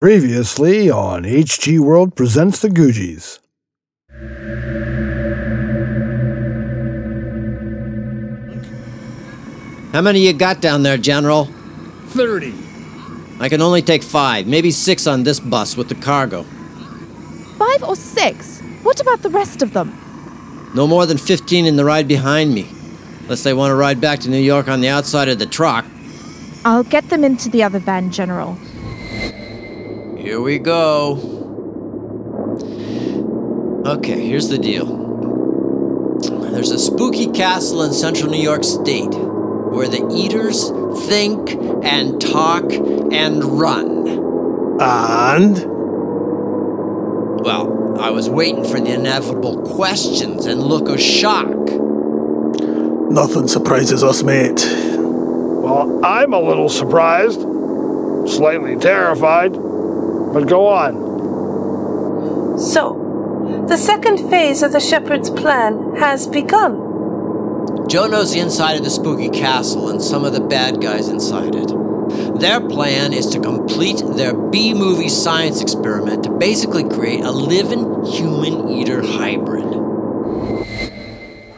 Previously on HG World Presents the Googies. How many you got down there, General? 30. I can only take five, maybe six on this bus with the cargo. Five or six? What about the rest of them? No more than 15 in the ride behind me. Unless they want to ride back to New York on the outside of the truck. I'll get them into the other van, General. Here we go. Okay, here's the deal. There's a spooky castle in central New York State where the eaters think and talk and run. And? Well, I was waiting for the inevitable questions and look of shock. Nothing surprises us, mate. Well, I'm a little surprised, slightly terrified, but go on. So, the second phase of the shepherd's plan has begun. Jo knows the inside of the spooky castle and some of the bad guys inside it. Their plan is to complete their B movie science experiment to basically create a living human eater hybrid.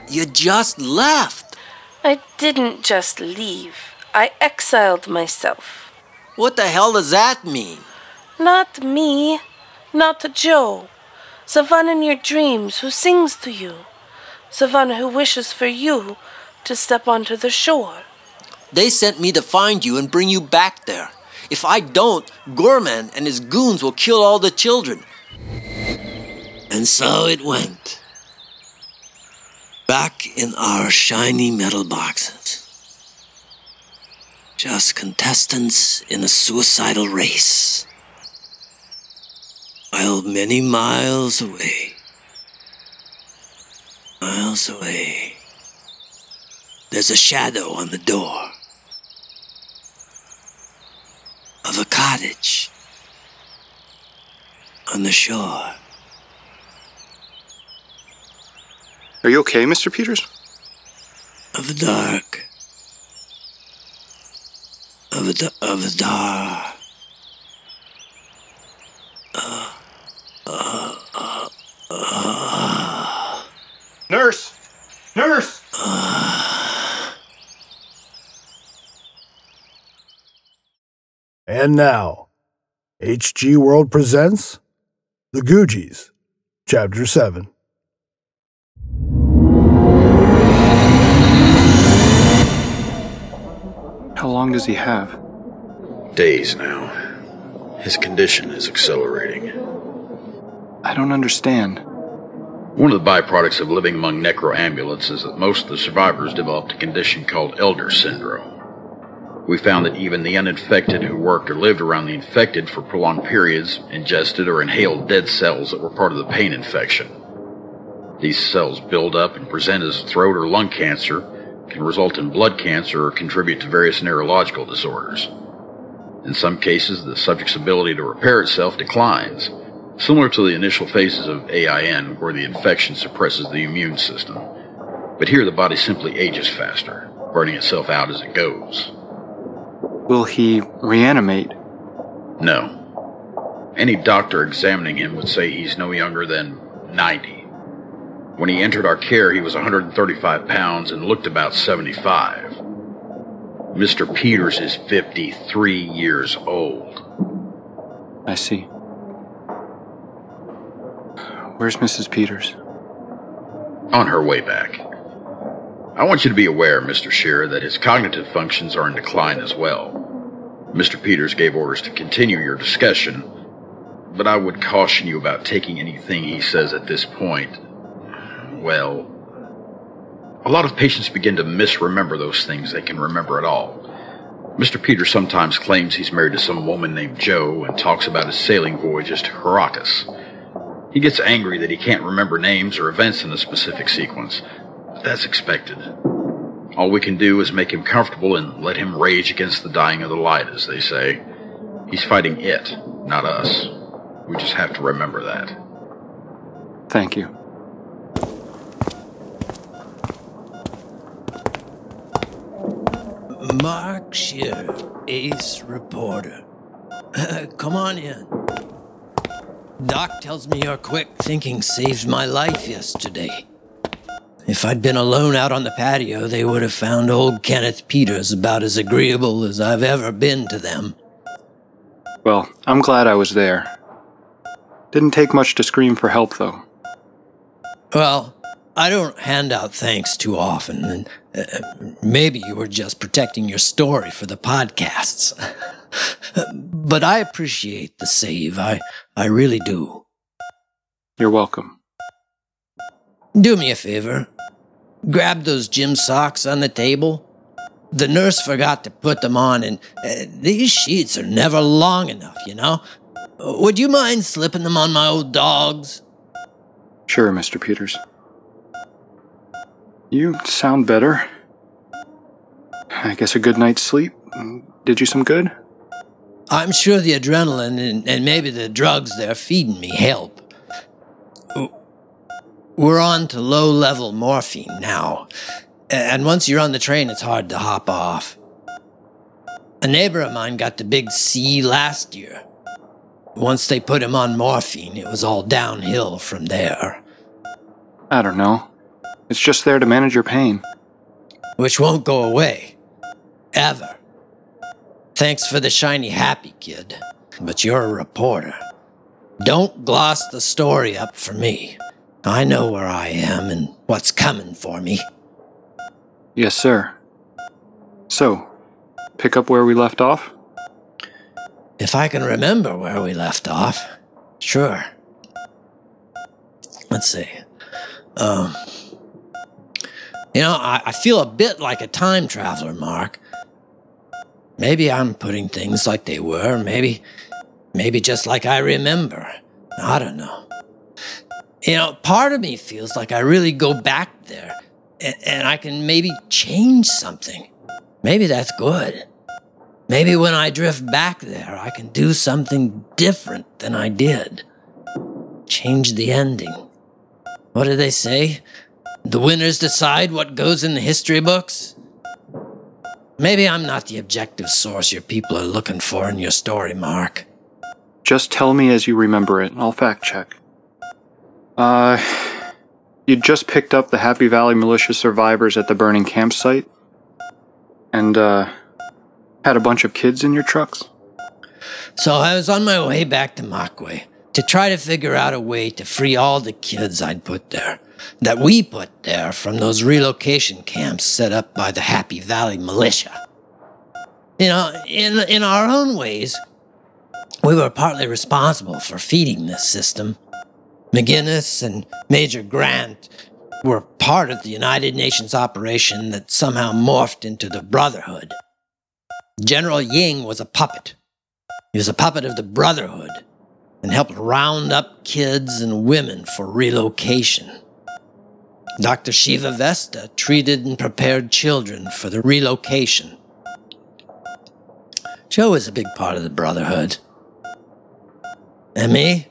You just left. I didn't just leave, I exiled myself. What the hell does that mean? Not me, not Jo. The one in your dreams who sings to you. The one who wishes for you to step onto the shore. They sent me to find you and bring you back there. If I don't, Gorman and his goons will kill all the children. And so it went. Back in our shiny metal boxes. Just contestants in a suicidal race. While many miles away, miles away, there's a shadow on the door of a cottage on the shore. Are you okay, Mr. Peters? of the dark. Of the of the dark. Nurse! Nurse! And now, HG World presents The Googies, Chapter 7. How long does he have? Days now. His condition is accelerating. I don't understand. One of the byproducts of living among necroambulants is that most of the survivors developed a condition called elder syndrome. We found that even the uninfected who worked or lived around the infected for prolonged periods ingested or inhaled dead cells that were part of the pain infection. These cells build up and present as throat or lung cancer, can result in blood cancer, or contribute to various neurological disorders. In some cases, the subject's ability to repair itself declines, similar to the initial phases of AIN, where the infection suppresses the immune system. But here, the body simply ages faster, burning itself out as it goes. Will he reanimate? No. Any doctor examining him would say he's no younger than 90. When he entered our care, he was 135 pounds and looked about 75. Mr. Peters is 53 years old. I see. Where's Mrs. Peters? On her way back. I want you to be aware, Mr. Shearer, that his cognitive functions are in decline as well. Mr. Peters gave orders to continue your discussion, but I would caution you about taking anything he says at this point. Well, a lot of patients begin to misremember those things they can remember at all. Mr. Peters sometimes claims he's married to some woman named Jo and talks about his sailing voyages to Caracas. He gets angry that he can't remember names or events in a specific sequence. But that's expected. All we can do is make him comfortable and let him rage against the dying of the light, as they say. He's fighting it, not us. We just have to remember that. Thank you. Mark Shearer, ace reporter. Come on in. Doc tells me your quick thinking saved my life yesterday. If I'd been alone out on the patio, they would have found old Kenneth Peters about as agreeable as I've ever been to them. Well, I'm glad I was there. Didn't take much to scream for help, though. Well, I don't hand out thanks too often, and uh, maybe you were just protecting your story for the podcasts. but I appreciate the save. I, I really do. You're welcome. Do me a favor. Grab those gym socks on the table. The nurse forgot to put them on, and uh, these sheets are never long enough, you know? Would you mind slipping them on my old dogs? Sure, Mr. Peters. You sound better. I guess a good night's sleep did you some good? I'm sure the adrenaline and, and maybe the drugs they're feeding me help. We're on to low level morphine now, and once you're on the train, it's hard to hop off. A neighbor of mine got the big C last year. Once they put him on morphine, it was all downhill from there. I don't know. It's just there to manage your pain. Which won't go away. Ever. Thanks for the shiny happy, kid. But you're a reporter. Don't gloss the story up for me. I know where I am and what's coming for me. Yes, sir. So, pick up where we left off? If I can remember where we left off, sure. Let's see. Um, you know, I, I feel a bit like a time traveler, Mark. Maybe I'm putting things like they were, maybe, maybe just like I remember. I don't know. You know, part of me feels like I really go back there and, and I can maybe change something. Maybe that's good. Maybe when I drift back there, I can do something different than I did. Change the ending. What do they say? The winners decide what goes in the history books? Maybe I'm not the objective source your people are looking for in your story, Mark. Just tell me as you remember it, and I'll fact check. Uh, you just picked up the Happy Valley militia survivors at the burning campsite? And, uh, had a bunch of kids in your trucks? So I was on my way back to Makwe to try to figure out a way to free all the kids I'd put there, that we put there from those relocation camps set up by the Happy Valley militia. You know, in, in our own ways, we were partly responsible for feeding this system. McInnes and Major Grant were part of the United Nations operation that somehow morphed into the Brotherhood. General Ying was a puppet. He was a puppet of the Brotherhood and helped round up kids and women for relocation. Dr. Shiva Vesta treated and prepared children for the relocation. Jo was a big part of the Brotherhood. And me?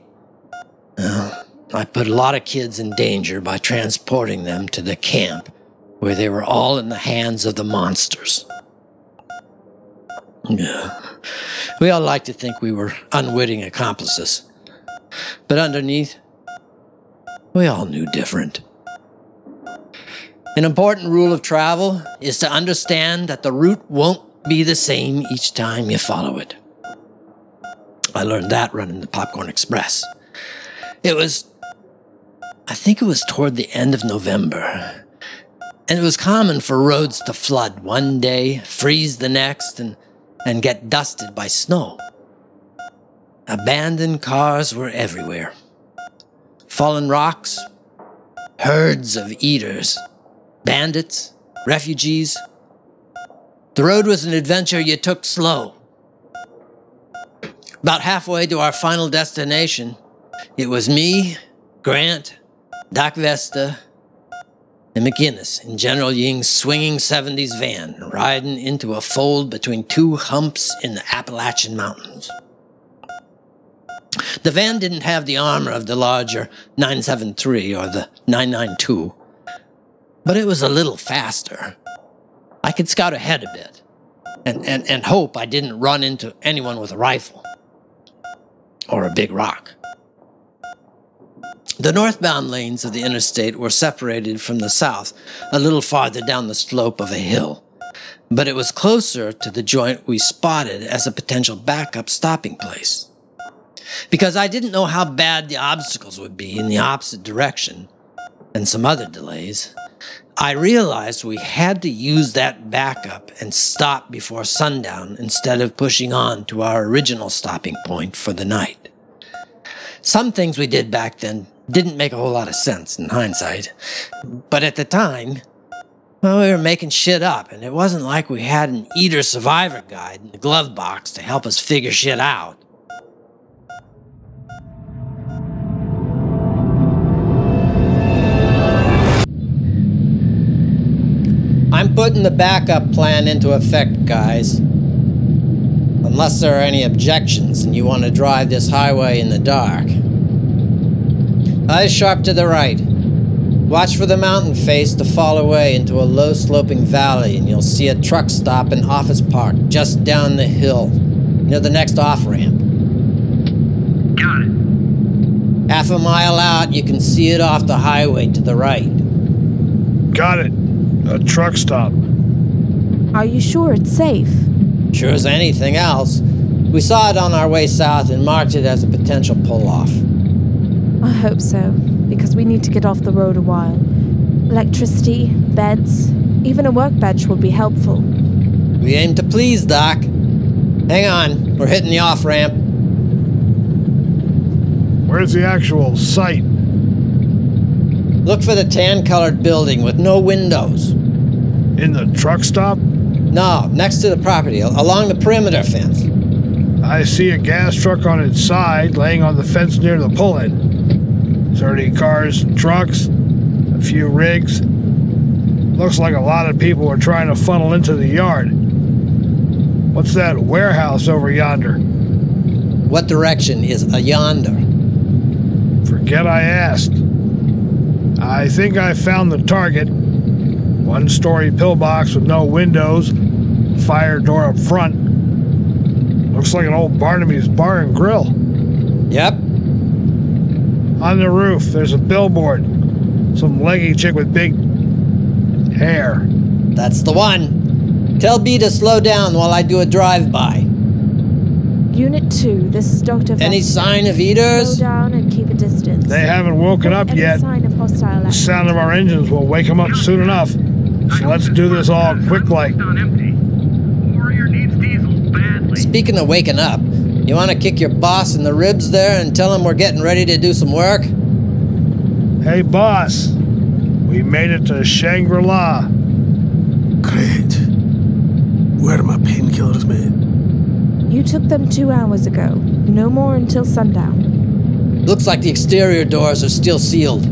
Well, I put a lot of kids in danger by transporting them to the camp where they were all in the hands of the monsters. Yeah. We all like to think we were unwitting accomplices. But underneath, we all knew different. An important rule of travel is to understand that the route won't be the same each time you follow it. I learned that running the Popcorn Express. It was, I think it was toward the end of November. And it was common for roads to flood one day, freeze the next, and, and get dusted by snow. Abandoned cars were everywhere. Fallen rocks, herds of eaters, bandits, refugees. The road was an adventure you took slow. About halfway to our final destination, it was me, Grant, Doc Vesta, and McInnes in General Ying's swinging 70s van, riding into a fold between two humps in the Appalachian Mountains. The van didn't have the armor of the larger 973 or the 992, but it was a little faster. I could scout ahead a bit and, and, and hope I didn't run into anyone with a rifle. or a big rock. The northbound lanes of the interstate were separated from the south a little farther down the slope of a hill, but it was closer to the joint we spotted as a potential backup stopping place. Because I didn't know how bad the obstacles would be in the opposite direction, and some other delays, I realized we had to use that backup and stop before sundown instead of pushing on to our original stopping point for the night. Some things we did back then didn't make a whole lot of sense in hindsight. But at the time, well, we were making shit up, and it wasn't like we had an Eater Survivor guide in the glove box to help us figure shit out. I'm putting the backup plan into effect, guys. Unless there are any objections and you want to drive this highway in the dark. Eyes sharp to the right. Watch for the mountain face to fall away into a low sloping valley, and you'll see a truck stop and office park just down the hill, near the next off ramp. Got it. Half a mile out, you can see it off the highway to the right. Got it. A truck stop. Are you sure it's safe? Sure as anything else. We saw it on our way south and marked it as a potential pull off. I hope so, because we need to get off the road a while. Electricity, beds, even a workbench would be helpful. We aim to please, Doc. Hang on, we're hitting the off ramp. Where's the actual site? Look for the tan colored building with no windows. In the truck stop? No, next to the property, along the perimeter fence. I see a gas truck on its side laying on the fence near the pull in. 30 cars and trucks, a few rigs. Looks like a lot of people are trying to funnel into the yard. What's that warehouse over yonder? What direction is a yonder? Forget I asked. I think I found the target. One story pillbox with no windows, fire door up front. Looks like an old Barnaby's Bar and Grill. Yep, On the roof, there's a billboard. Some leggy chick with big hair. that's the one. Tell B to slow down while I do a drive by. Unit 2, this is Dr. Any Vesta. sign of eaters? Slow eaters? down and keep a distance. They haven't woken up Any yet. sign of hostile The sound of our engines will wake them up soon enough. So let's do this all quick like. on empty. Warrior needs diesel badly. Speaking of waking up, you want to kick your boss in the ribs there and tell him we're getting ready to do some work? Hey, boss. We made it to Shangri La. Great. Where are my painkillers, mate? You took them two hours ago. No more until sundown. Looks like the exterior doors are still sealed.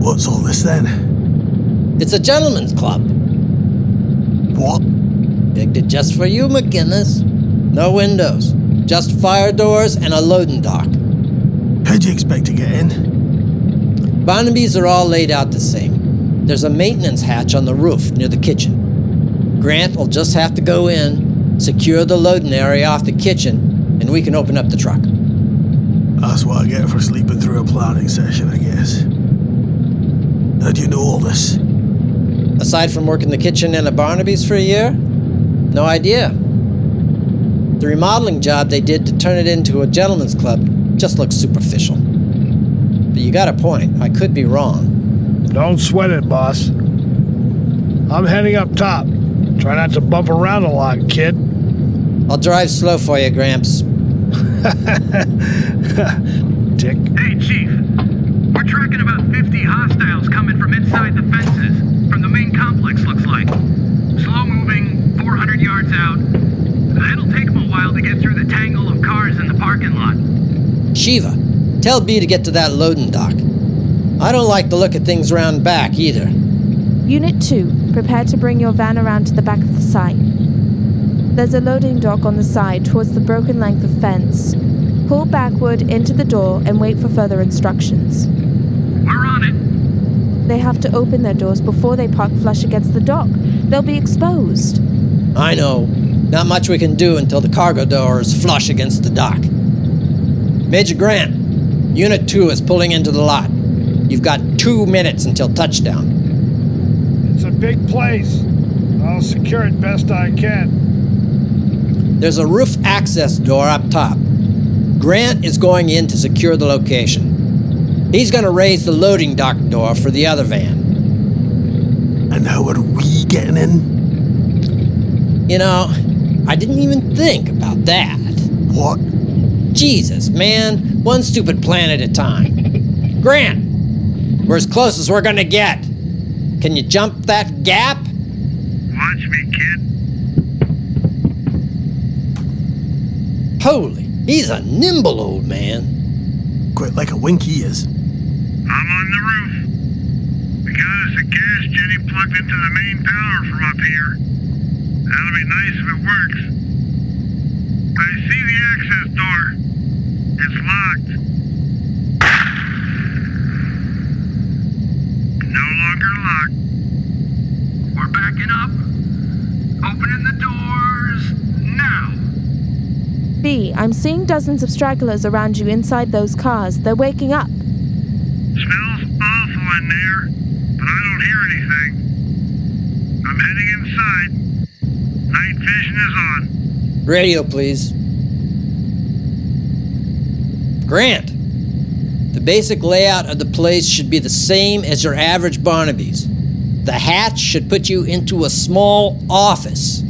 What's all this then? It's a gentleman's club. What? Picked it just for you, McInnes. No windows, just fire doors and a loading dock. How'd you expect to get in? Barnaby's are all laid out the same. There's a maintenance hatch on the roof near the kitchen. Grant will just have to go in, secure the loading area off the kitchen, and we can open up the truck. That's what I get for sleeping through a planning session, I guess. How do you know all this? Aside from working the kitchen and a Barnaby's for a year? No idea. The remodeling job they did to turn it into a gentleman's club just looks superficial. But you got a point. I could be wrong. Don't sweat it, boss. I'm heading up top. Try not to bump around a lot, kid. I'll drive slow for you, Gramps. Dick. Hey, Chief. We're tracking about 50 hostiles coming from inside the fences. From the main complex, looks like. Slow moving, 400 yards out. It'll take them a while to get through the tangle of cars in the parking lot. Shiva, tell B to get to that loading dock. I don't like the look of things round back either. Unit 2, prepare to bring your van around to the back of the site. There's a loading dock on the side towards the broken length of fence. Pull backward into the door and wait for further instructions. We're on it. They have to open their doors before they park flush against the dock. They'll be exposed. I know. Not much we can do until the cargo door is flush against the dock. Major Grant, Unit 2 is pulling into the lot. You've got two minutes until touchdown. It's a big place. I'll secure it best I can. There's a roof access door up top. Grant is going in to secure the location. He's going to raise the loading dock door for the other van. And how are we getting in? You know, I didn't even think about that. What? Jesus, man. One stupid plan at a time. Grant, we're as close as we're gonna get. Can you jump that gap? Watch me, kid. Holy, he's a nimble old man. Quite like a wink he is. I'm on the roof. We got us a gas jetty plugged into the main power from up here. That'll be nice if it works. I see the access door. It's locked. No longer locked. We're backing up. Opening the doors now. B, I'm seeing dozens of stragglers around you inside those cars. They're waking up. Smells awful in there, but I don't hear anything. I'm heading inside. Night vision is on. Radio, please. Grant, the basic layout of the place should be the same as your average Barnaby's. The hatch should put you into a small office.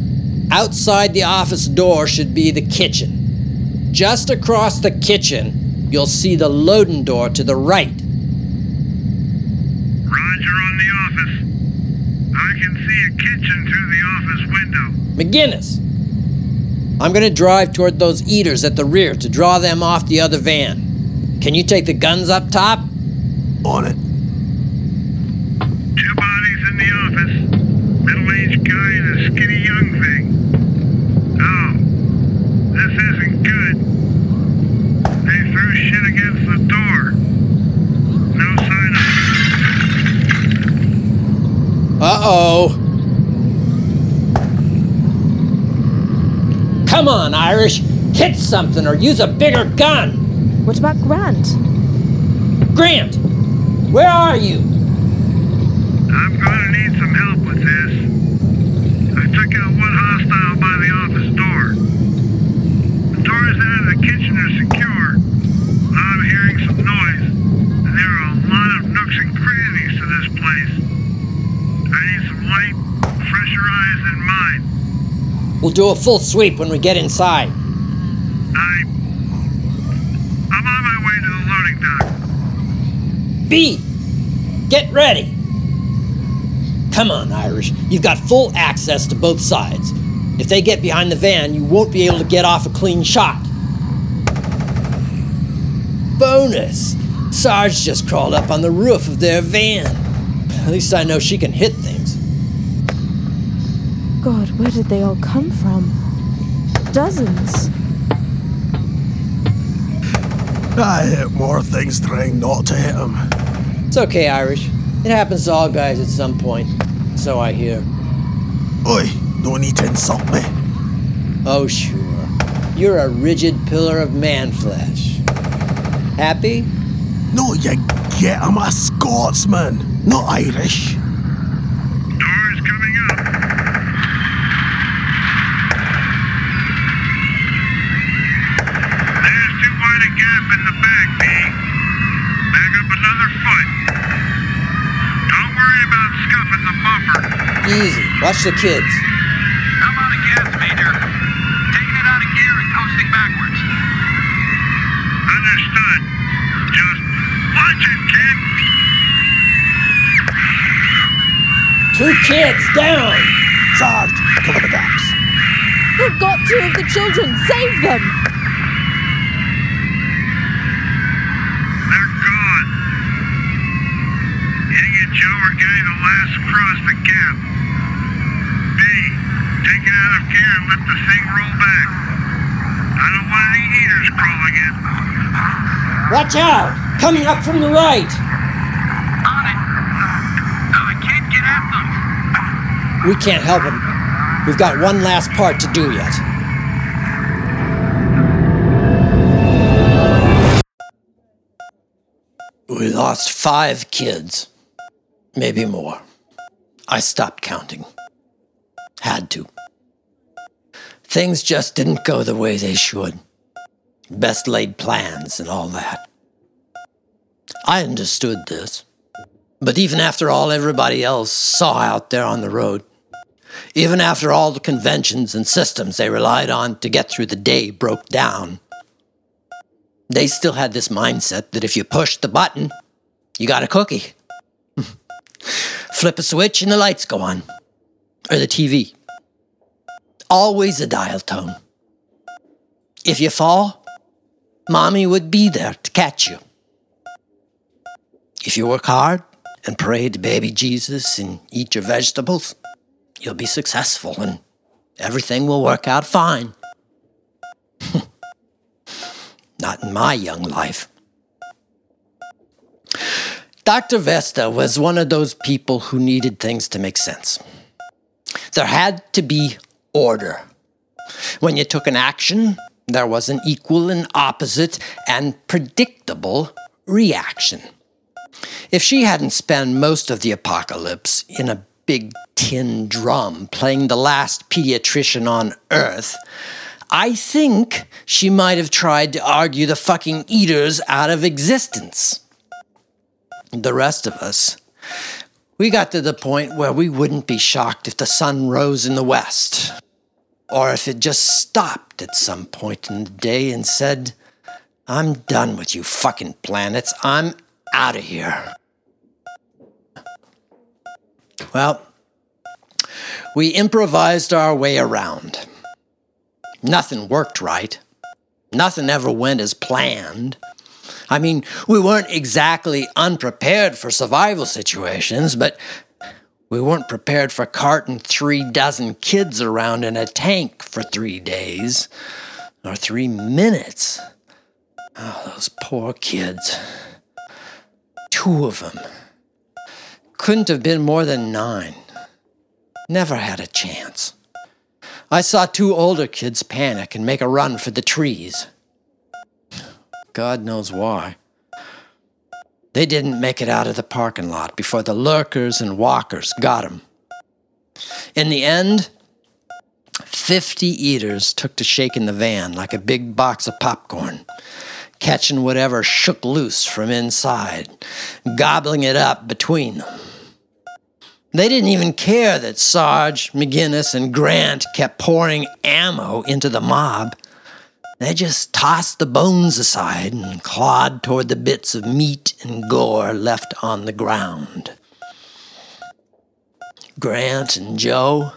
Outside the office door should be the kitchen. Just across the kitchen, you'll see the loading door to the right. Roger on the office. I can see a kitchen through the office window. McInnes, I'm gonna drive toward those eaters at the rear to draw them off the other van. Can you take the guns up top? On it. Two bodies in the office. Middle-aged guy and a skinny young thing. Oh, this isn't good. They threw shit against the door. No sign of Uh oh. Come on, Irish. Hit something or use a bigger gun. What about Grant? Grant, where are you? I'm gonna need some help with this. I took out one hostile by the office door. The doors out of the kitchen are secure. but I'm hearing some noise, and there are a lot of nooks and crannies to this place. I need some light, fresher eyes than mine. We'll do a full sweep when we get inside. I. I'm on my way to the loading dock. B, get ready. Come on, Irish. You've got full access to both sides. If they get behind the van, you won't be able to get off a clean shot. Bonus! Sarge just crawled up on the roof of their van. At least I know she can hit things. God, where did they all come from? Dozens. I hit more things trying not to hit them. It's okay, Irish. It happens to all guys at some point. So I hear. Oi, no need to insult me. Oh, sure. You're a rigid pillar of man flesh. Happy? No, you get I'm a Scotsman, not Irish. Doors coming up. There's too wide a gap in the back, B. Back up another foot. Don't worry about scuffing the bumper. Easy. Watch the kids. Two kids down! Sarge, cover the gaps. We've got two of the children. Save them! They're gone. Hitting and Jo are getting the last across the gap. B, take it out of gear and let the thing roll back. I don't want any eaters crawling in. Watch out! Coming up from the right! We can't help him. We've got one last part to do yet. We lost five kids, maybe more. I stopped counting. Had to. Things just didn't go the way they should. Best laid plans and all that. I understood this. But even after all everybody else saw out there on the road, even after all the conventions and systems they relied on to get through the day broke down, they still had this mindset that if you push the button, you got a cookie. Flip a switch and the lights go on. Or the TV. Always a dial tone. If you fall, mommy would be there to catch you. If you work hard and pray to baby Jesus and eat your vegetables, you'll be successful and everything will work out fine. Not in my young life. Dr. Vesta was one of those people who needed things to make sense. There had to be order. When you took an action, there was an equal and opposite and predictable reaction. If she hadn't spent most of the apocalypse in a big tin drum playing the last pediatrician on Earth, I think she might have tried to argue the fucking eaters out of existence. The rest of us, we got to the point where we wouldn't be shocked if the sun rose in the west, or if it just stopped at some point in the day and said, I'm done with you fucking planets. I'm out of here. Well, we improvised our way around. Nothing worked right. Nothing ever went as planned. I mean, we weren't exactly unprepared for survival situations, but we weren't prepared for carting three dozen kids around in a tank for three days or three minutes. Oh, those poor kids. Two of them. Couldn't have been more than nine. Never had a chance. I saw two older kids panic and make a run for the trees. God knows why. They didn't make it out of the parking lot before the lurkers and walkers got them. In the end, 50 eaters took to shaking the van like a big box of popcorn, catching whatever shook loose from inside, gobbling it up between them. They didn't even care that Sarge, McInnes, and Grant kept pouring ammo into the mob. They just tossed the bones aside and clawed toward the bits of meat and gore left on the ground. Grant and Jo,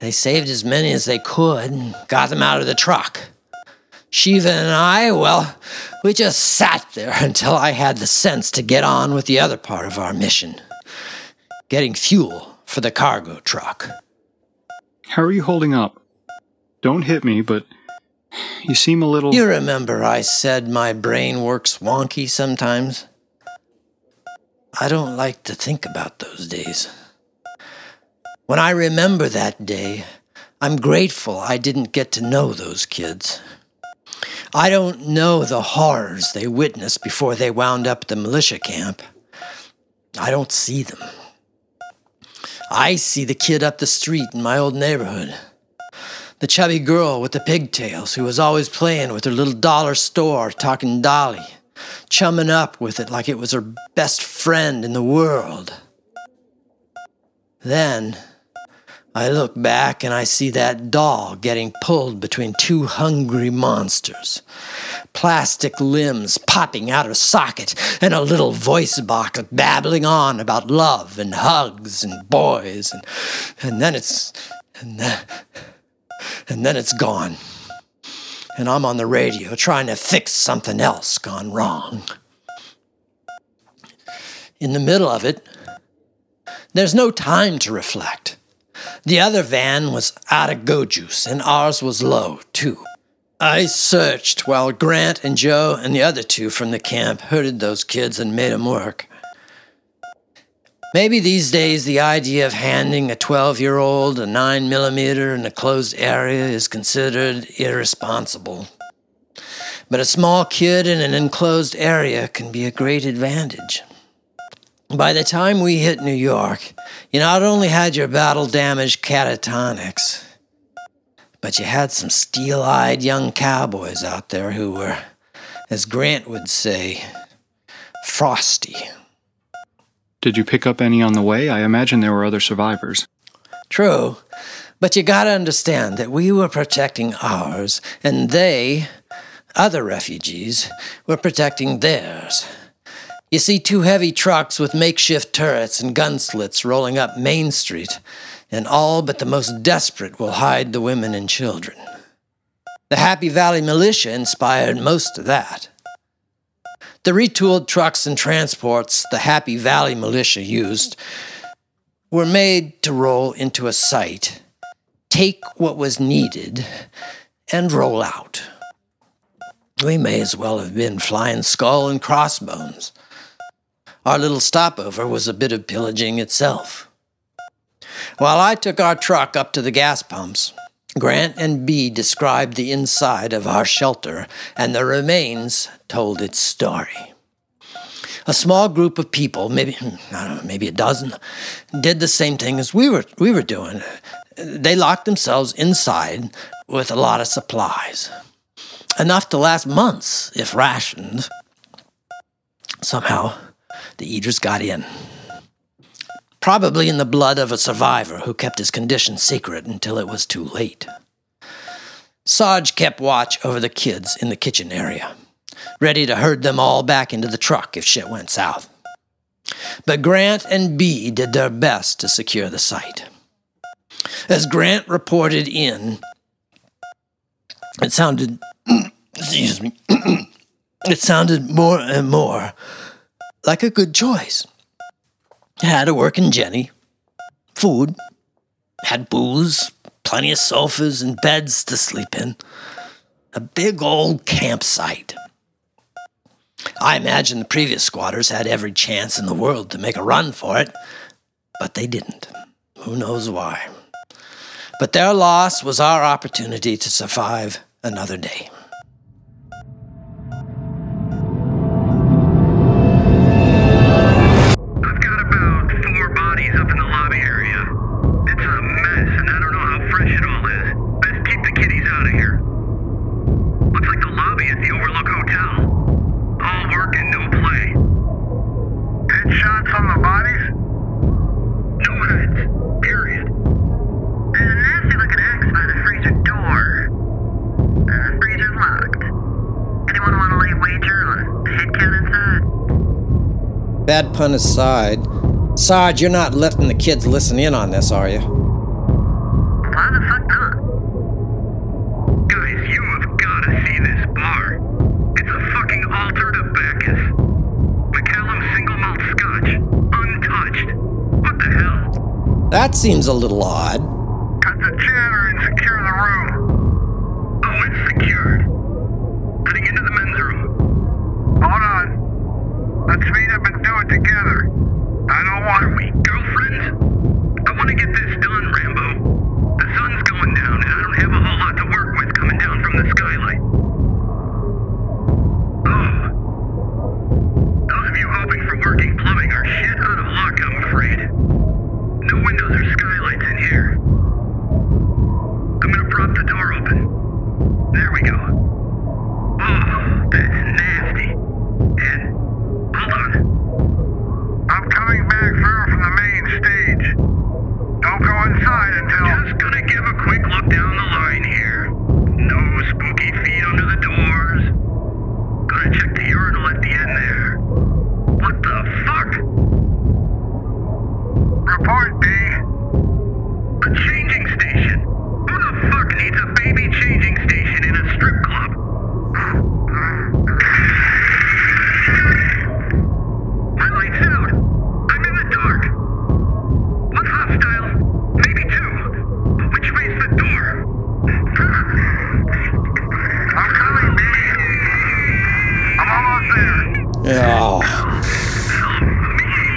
they saved as many as they could and got them out of the truck. Shiva and I, well, we just sat there until I had the sense to get on with the other part of our mission getting fuel for the cargo truck. How are you holding up? Don't hit me, but you seem a little. You remember I said my brain works wonky sometimes? I don't like to think about those days. When I remember that day, I'm grateful I didn't get to know those kids. I don't know the horrors they witnessed before they wound up at the militia camp. I don't see them. I see the kid up the street in my old neighborhood. The chubby girl with the pigtails who was always playing with her little dollar store talking dolly, chumming up with it like it was her best friend in the world. Then I look back and I see that doll getting pulled between two hungry monsters. Plastic limbs popping out of socket, and a little voice box babbling on about love and hugs and boys, and, and then it's and then, and then it's gone. And I'm on the radio trying to fix something else gone wrong. In the middle of it, there's no time to reflect. The other van was out of go juice, and ours was low, too. I searched while Grant and Jo and the other two from the camp herded those kids and made 'em work. Maybe these days the idea of handing a 12 year old a 9 millimeter in a closed area is considered irresponsible. But a small kid in an enclosed area can be a great advantage. By the time we hit New York, you not only had your battle damaged catatonics, but you had some steel eyed young cowboys out there who were, as Grant would say, frosty. Did you pick up any on the way? I imagine there were other survivors. True, but you gotta understand that we were protecting ours, and they, other refugees, were protecting theirs. You see two heavy trucks with makeshift turrets and gun slits rolling up Main Street, and all but the most desperate will hide the women and children. The Happy Valley militia inspired most of that. The retooled trucks and transports the Happy Valley militia used were made to roll into a site, take what was needed, and roll out. We may as well have been flying skull and crossbones. Our little stopover was a bit of pillaging itself. While I took our truck up to the gas pumps, Grant and B described the inside of our shelter, and the remains told its story. A small group of people, maybe hmm, I don't know, maybe a dozen, did the same thing as we were we were doing. They locked themselves inside with a lot of supplies, enough to last months if rationed. Somehow, the eaters got in. Probably in the blood of a survivor who kept his condition secret until it was too late. Sarge kept watch over the kids in the kitchen area, ready to herd them all back into the truck if shit went south. But Grant and B did their best to secure the site. As Grant reported in, it sounded, excuse me, it sounded more and more like a good choice. Had a working Jenny, food, had booze, plenty of sofas and beds to sleep in, a big old campsite. I imagine the previous squatters had every chance in the world to make a run for it, but they didn't. Who knows why? But their loss was our opportunity to survive another day. Pun aside, Sarge, you're not letting the kids listen in on this, are you? Why the fuck not? Guys, you have gotta see this bar. It's a fucking altar to Bacchus. McCallum single malt scotch. Untouched. What the hell? That seems a little odd.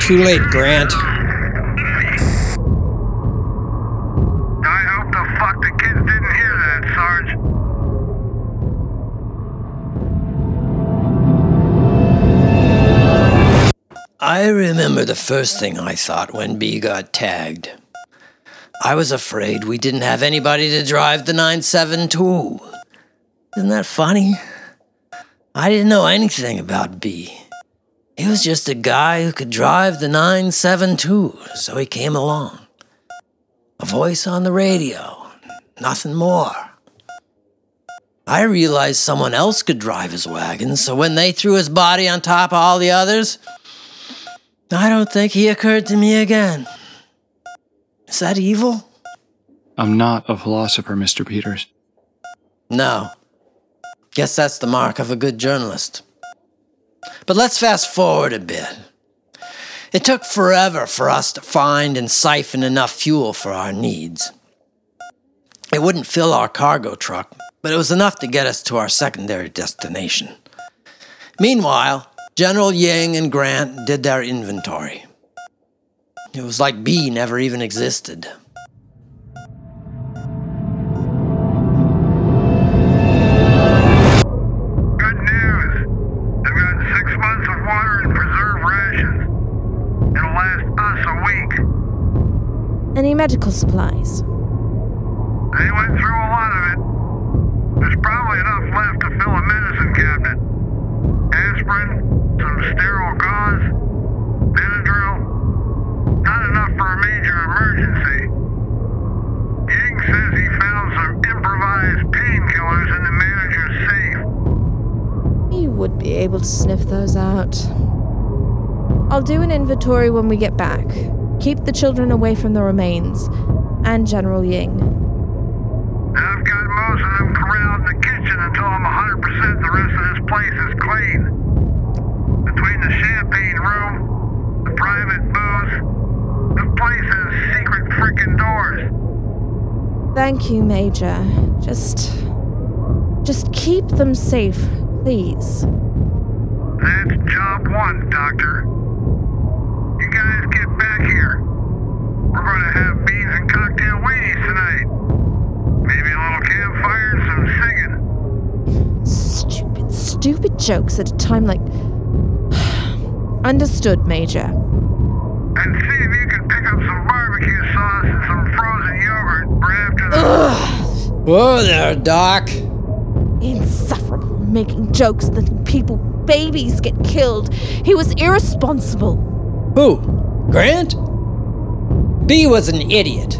Too late, Grant. I hope the fuck the kids didn't hear that, Sarge. I remember the first thing I thought when B got tagged. I was afraid we didn't have anybody to drive the 972. Isn't that funny? I didn't know anything about B. He was just a guy who could drive the 972, so he came along. A voice on the radio, nothing more. I realized someone else could drive his wagon, so when they threw his body on top of all the others, I don't think he occurred to me again. Is that evil? I'm not a philosopher, Mr. Peters. No. Guess that's the mark of a good journalist. But let's fast forward a bit. It took forever for us to find and siphon enough fuel for our needs. It wouldn't fill our cargo truck, but it was enough to get us to our secondary destination. Meanwhile, General Ying and Grant did their inventory. It was like B never even existed. Medical supplies? They went through a lot of it. There's probably enough left to fill a medicine cabinet. Aspirin, some sterile gauze, Benadryl. Not enough for a major emergency. Ying says he found some improvised painkillers in the manager's safe. You would be able to sniff those out. I'll do an inventory when we get back. Keep the children away from the remains. And General Ying. I've got most of them corralled in the kitchen until I'm 100% the rest of this place is clean. Between the champagne room, the private booth, the place has secret freaking doors. Thank you, Major. Just. Just keep them safe, please. That's job one, Doctor. You guys get back here. We're going to have beans and cocktail weenies tonight. Maybe a little campfire and some singing. Stupid, stupid jokes at a time like. Understood, Major. And see if you can pick up some barbecue sauce and some frozen yogurt for after the. Whoa there, Doc. Insufferable, making jokes, that people, babies get killed. He was irresponsible. Who? Grant? B was an idiot.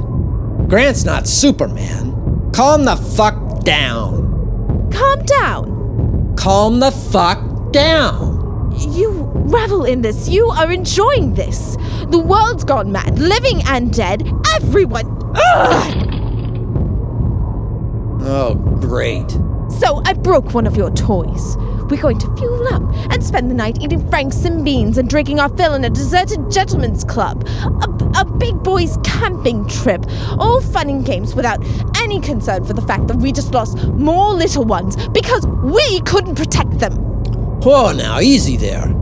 Grant's not Superman. Calm the fuck down. Calm down. Calm the fuck down. You revel in this. You are enjoying this. The world's gone mad, living and dead. Everyone. Ugh! Oh, great. So I broke one of your toys. We're going to fuel up and spend the night eating franks and beans and drinking our fill in a deserted gentleman's club. A, a big boys camping trip. All fun and games without any concern for the fact that we just lost more little ones because we couldn't protect them. Whoa, now, easy there.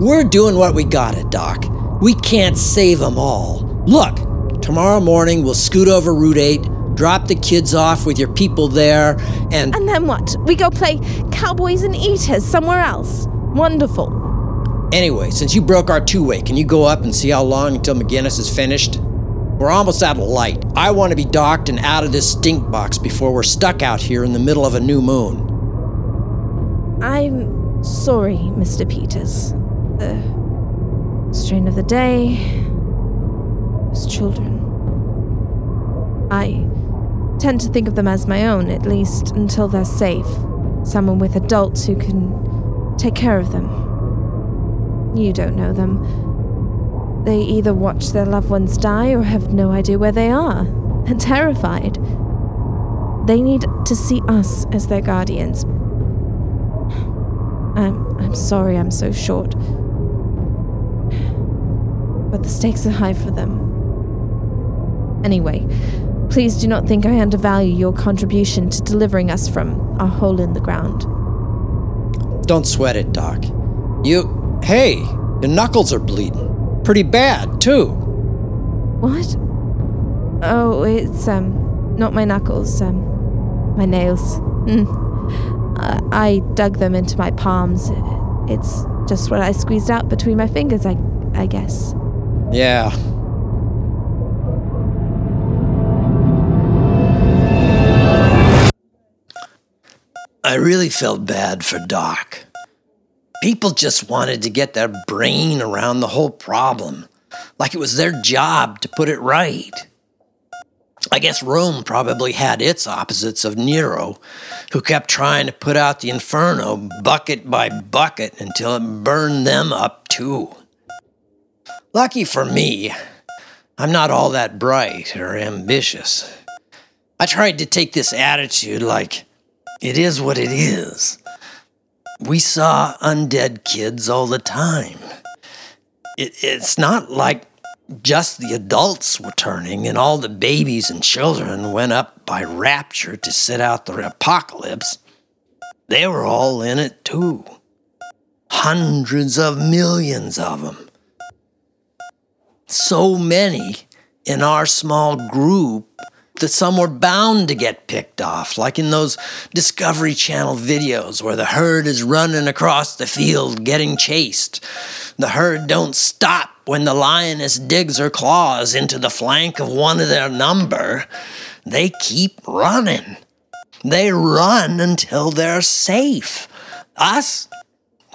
We're doing what we gotta, Doc. We can't save them all. Look, tomorrow morning we'll scoot over Route 8, drop the kids off with your people there, and. And then what? We go play cowboys and eaters somewhere else. Wonderful. Anyway, since you broke our two way, can you go up and see how long until McInnes is finished? We're almost out of light. I want to be docked and out of this stink box before we're stuck out here in the middle of a new moon. I'm sorry, Mr. Peters. The strain of the day was children. I tend to think of them as my own, at least until they're safe. Someone with adults who can take care of them. You don't know them. They either watch their loved ones die or have no idea where they are. They're terrified. They need to see us as their guardians. I'm I'm sorry I'm so short. But the stakes are high for them. Anyway, please do not think I undervalue your contribution to delivering us from our hole in the ground. Don't sweat it, Doc. You. Hey, your knuckles are bleeding. Pretty bad, too. What? Oh, it's um not my knuckles, um my nails. Mm. I, I dug them into my palms. It's Just what I squeezed out between my fingers, I, I guess. Yeah. I really felt bad for Doc. People just wanted to get their brain around the whole problem, like it was their job to put it right. I guess Rome probably had its opposites of Nero, who kept trying to put out the inferno bucket by bucket until it burned them up too. Lucky for me, I'm not all that bright or ambitious. I tried to take this attitude like it is what it is. We saw undead kids all the time. It, it's not like just the adults were turning and all the babies and children went up by rapture to sit out the apocalypse. They were all in it too. Hundreds of millions of them. So many in our small group that some were bound to get picked off, like in those Discovery Channel videos where the herd is running across the field getting chased. The herd don't stop when the lioness digs her claws into the flank of one of their number. They keep running. They run until they're safe. Us,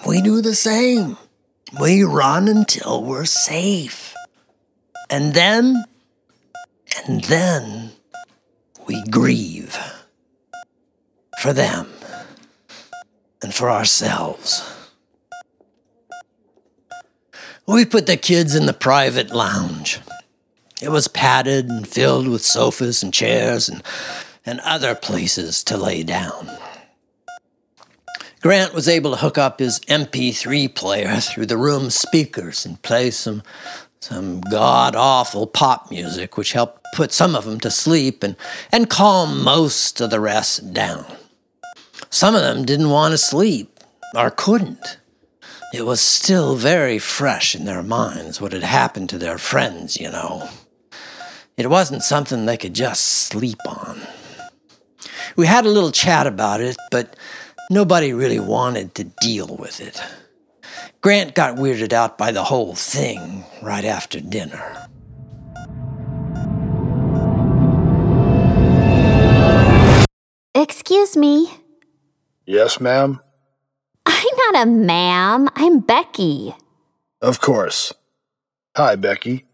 we do the same. We run until we're safe. And then, and then, we grieve for them and for ourselves. We put the kids in the private lounge. It was padded and filled with sofas and chairs and, and other places to lay down. Grant was able to hook up his MP3 player through the room's speakers and play some some god awful pop music, which helped put some of them to sleep and, and calm most of the rest down. Some of them didn't want to sleep or couldn't. It was still very fresh in their minds what had happened to their friends, you know. It wasn't something they could just sleep on. We had a little chat about it, but nobody really wanted to deal with it. Grant got weirded out by the whole thing right after dinner. Excuse me. Yes, ma'am? I'm not a ma'am. I'm Becky. Of course. Hi, Becky.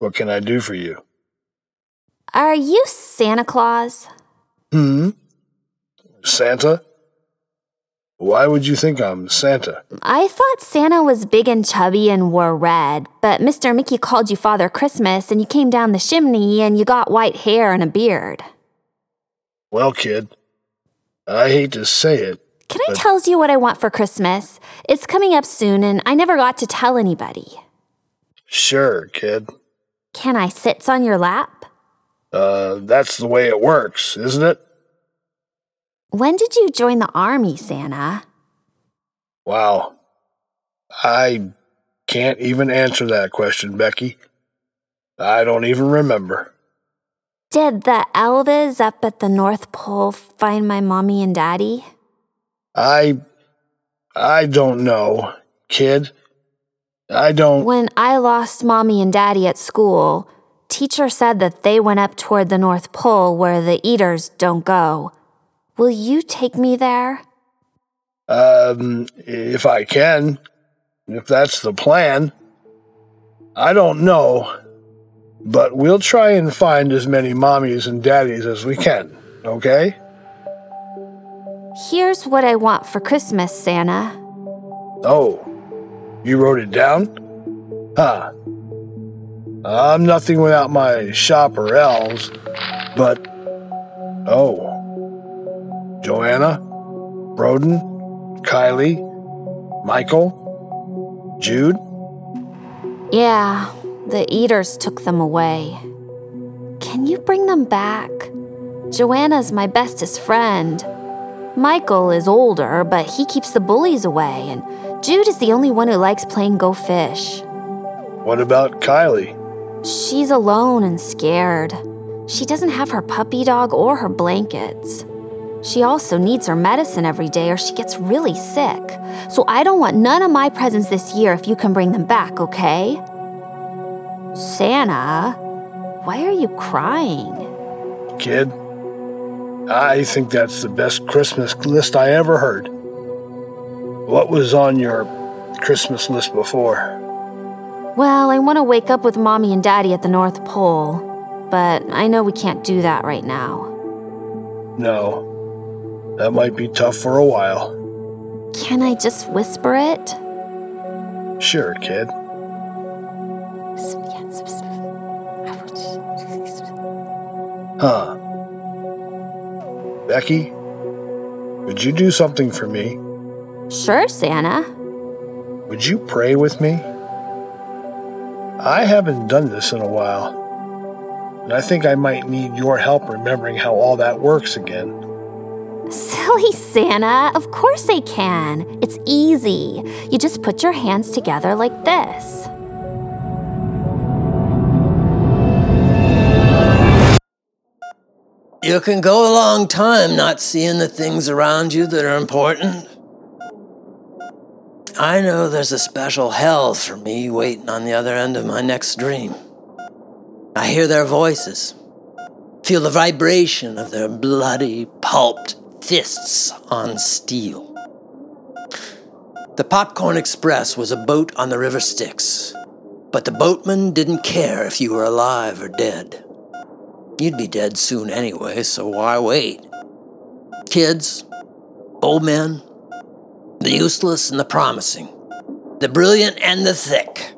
What can I do for you? Are you Santa Claus? Hmm? Santa? Why would you think I'm Santa? I thought Santa was big and chubby and wore red, but Mr. Mickey called you Father Christmas and you came down the chimney and you got white hair and a beard. Well, kid, I hate to say it. Can I tell you what I want for Christmas? It's coming up soon and I never got to tell anybody. Sure, kid. Can I sit on your lap? Uh, that's the way it works, isn't it? When did you join the army, Santa? Wow. I can't even answer that question, Becky. I don't even remember. Did the Elvis up at the North Pole find my mommy and daddy? I. I don't know, kid. I don't. When I lost mommy and daddy at school, teacher said that they went up toward the North Pole where the eaters don't go. Will you take me there? Um, if I can. If that's the plan. I don't know. But we'll try and find as many mommies and daddies as we can, okay? Here's what I want for Christmas, Santa. Oh, you wrote it down? Huh. I'm nothing without my shopper elves, but. Oh. Joanna? Broden? Kylie? Michael? Jude? Yeah, the eaters took them away. Can you bring them back? Joanna's my bestest friend. Michael is older, but he keeps the bullies away, and Jude is the only one who likes playing Go Fish. What about Kylie? She's alone and scared. She doesn't have her puppy dog or her blankets. She also needs her medicine every day or she gets really sick. So I don't want none of my presents this year if you can bring them back, okay? Santa, why are you crying? Kid, I think that's the best Christmas list I ever heard. What was on your Christmas list before? Well, I want to wake up with mommy and daddy at the North Pole, but I know we can't do that right now. No, that might be tough for a while. Can I just whisper it? Sure, kid. Huh. Becky, would you do something for me? Sure, Santa. Would you pray with me? I haven't done this in a while, and I think I might need your help remembering how all that works again. Silly Santa, of course I can. It's easy. You just put your hands together like this. You can go a long time not seeing the things around you that are important. I know there's a special hell for me waiting on the other end of my next dream. I hear their voices, feel the vibration of their bloody, pulped fists on steel. The Popcorn Express was a boat on the River Styx, but the boatman didn't care if you were alive or dead. You'd be dead soon anyway, so why wait? Kids, old men, the useless and the promising, the brilliant and the thick,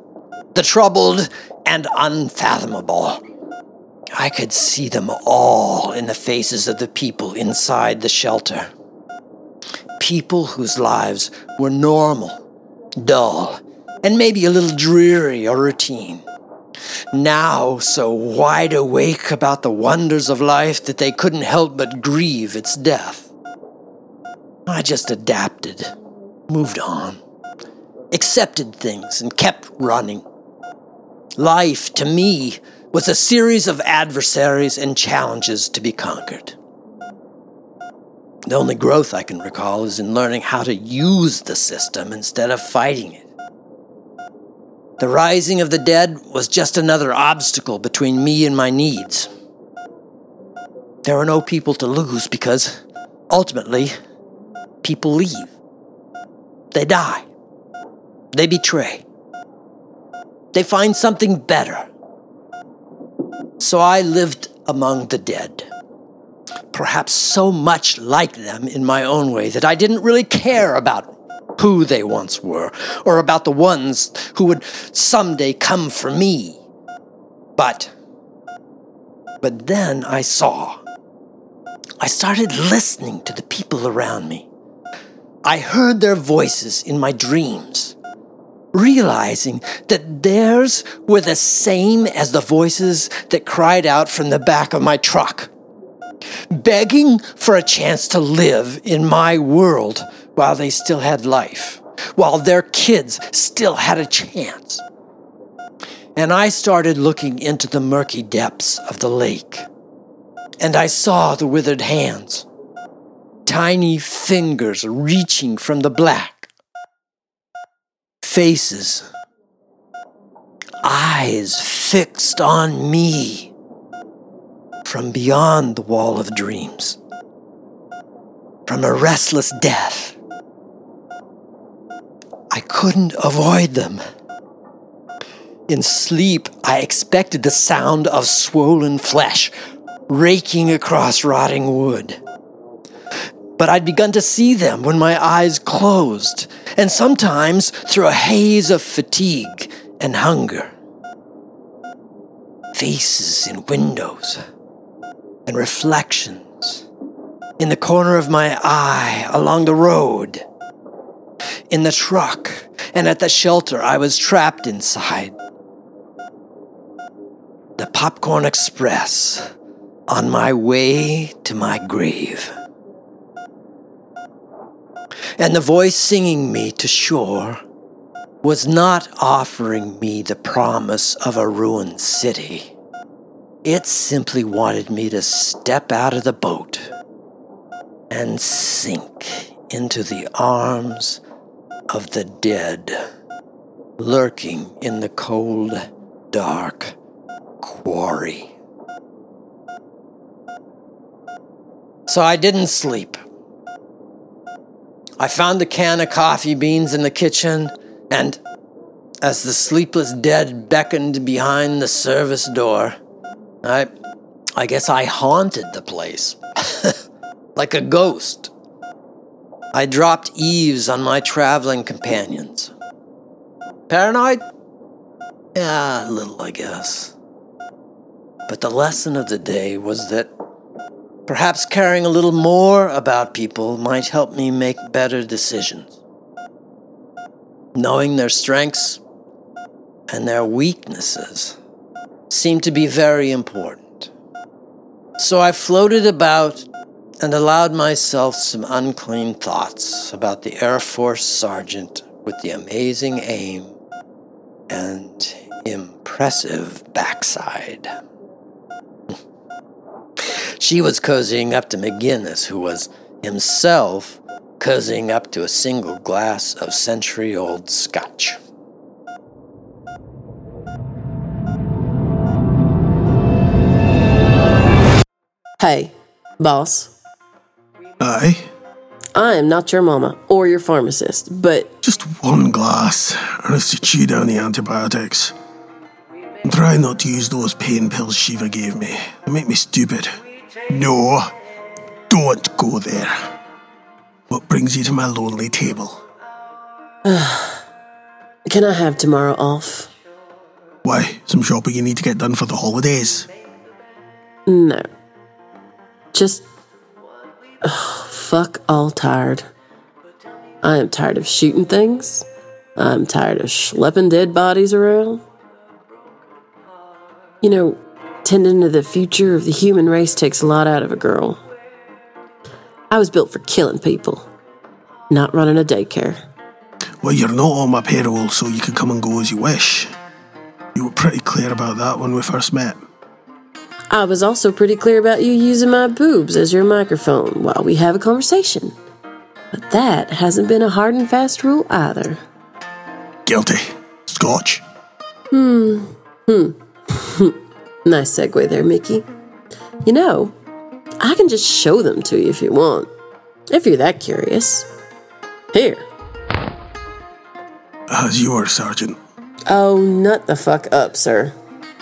the troubled and unfathomable. I could see them all in the faces of the people inside the shelter. People whose lives were normal, dull, and maybe a little dreary or routine now so wide awake about the wonders of life that they couldn't help but grieve its death. I just adapted, moved on, accepted things, and kept running. Life, to me, was a series of adversaries and challenges to be conquered. The only growth I can recall is in learning how to use the system instead of fighting it. The rising of the dead was just another obstacle between me and my needs. There are no people to lose because, ultimately, people leave. They die. They betray. They find something better. So I lived among the dead. Perhaps so much like them in my own way that I didn't really care about who they once were, or about the ones who would someday come for me. But, but then I saw. I started listening to the people around me. I heard their voices in my dreams, realizing that theirs were the same as the voices that cried out from the back of my truck, begging for a chance to live in my world while they still had life, while their kids still had a chance. And I started looking into the murky depths of the lake. And I saw the withered hands, tiny fingers reaching from the black, faces, eyes fixed on me from beyond the wall of dreams, from a restless death I couldn't avoid them. In sleep, I expected the sound of swollen flesh raking across rotting wood. But I'd begun to see them when my eyes closed, and sometimes through a haze of fatigue and hunger. Faces in windows and reflections in the corner of my eye along the road in the truck, and at the shelter I was trapped inside. The Popcorn Express on my way to my grave. And the voice singing me to shore was not offering me the promise of a ruined city. It simply wanted me to step out of the boat and sink into the arms of the dead, lurking in the cold, dark quarry. So I didn't sleep. I found a can of coffee beans in the kitchen, and as the sleepless dead beckoned behind the service door, I I guess I haunted the place. like a ghost. I dropped eaves on my traveling companions. Paranoid? Yeah, a little, I guess. But the lesson of the day was that perhaps caring a little more about people might help me make better decisions. Knowing their strengths and their weaknesses seemed to be very important. So I floated about and allowed myself some unclean thoughts about the Air Force sergeant with the amazing aim and impressive backside. She was cozying up to McInnes, who was himself cozying up to a single glass of century old scotch. Hey, boss. Aye. I am not your mama or your pharmacist, but Just one glass, and it's to chew down the antibiotics. And try not to use those pain pills Shiva gave me. They make me stupid. No, don't go there. What brings you to my lonely table? can I have tomorrow off? Why? Some shopping you need to get done for the holidays? No. Just. Ugh, fuck all tired. I am tired of shooting things. I'm tired of schlepping dead bodies around. You know, tending to the future of the human race takes a lot out of a girl. I was built for killing people, not running a daycare. Well, you're not on my payroll, so you can come and go as you wish. You were pretty clear about that when we first met. I was also pretty clear about you using my boobs as your microphone while we have a conversation. But that hasn't been a hard and fast rule either. Guilty. Scotch. Hmm. Hmm. nice segue there, Mickey. You know, I can just show them to you if you want. If you're that curious. Here. As you were, Sergeant. Oh, nut the fuck up, sir.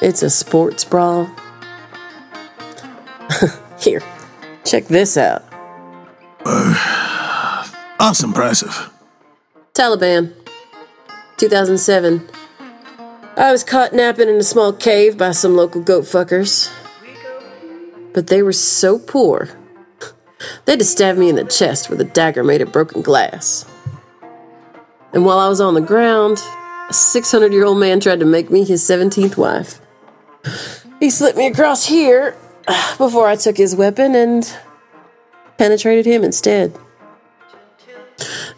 It's a sports bra. Here, check this out. Uh, that's impressive. Taliban. 2007. I was caught napping in a small cave by some local goat fuckers. But they were so poor, they had to stab me in the chest with a dagger made of broken glass. And while I was on the ground, a 600 year old man tried to make me his 17th wife. He slipped me across here before I took his weapon and penetrated him instead.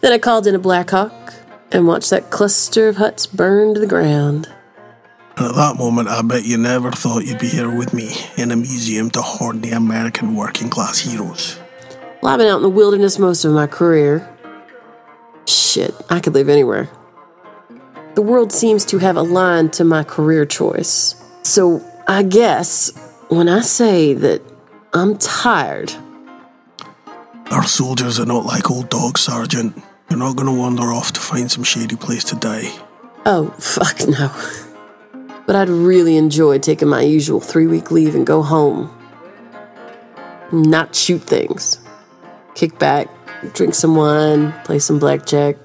Then I called in a Blackhawk and watched that cluster of huts burn to the ground. And at that moment, I bet you never thought you'd be here with me in a museum to hoard the American working class heroes. Well, I've been out in the wilderness most of my career. Shit, I could live anywhere. The world seems to have aligned to my career choice. So I guess when I say that I'm tired, Our soldiers are not like old dogs, Sergeant. They're not going to wander off to find some shady place to die. oh, fuck no. But I'd really enjoy taking my usual three week leave and go home. Not shoot things. Kick back, drink some wine, play some blackjack.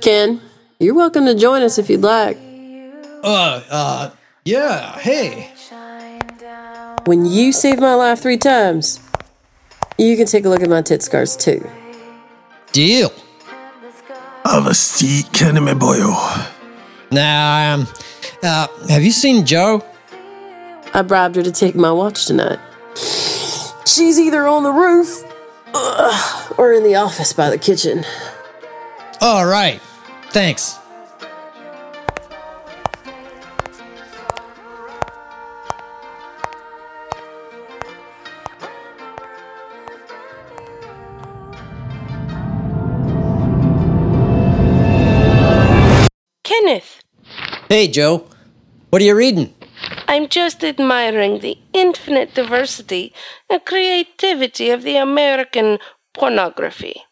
Ken, you're welcome to join us if you'd like. Uh, uh, yeah, hey. When you saved my life three times, you can take a look at my tit scars too. Deal. Have a seat, Kenny, my boyo. Now, um, uh, have you seen Jo? I bribed her to take my watch tonight. She's either on the roof uh, or in the office by the kitchen. All right. Thanks. Kenneth. Hey, Jo. What are you reading? I'm just admiring the infinite diversity and creativity of the American pornography.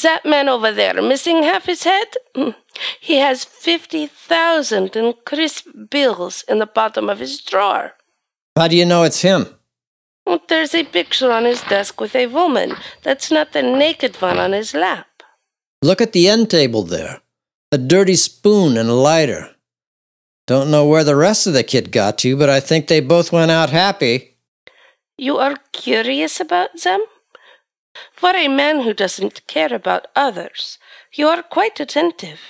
That man over there missing half his head? Hmm. He has 50,000 in crisp bills in the bottom of his drawer. How do you know it's him? Well, there's a picture on his desk with a woman that's not the naked one on his lap. Look at the end table there. A dirty spoon and a lighter. Don't know where the rest of the kid got to, but I think they both went out happy. You are curious about them? For a man who doesn't care about others, you are quite attentive.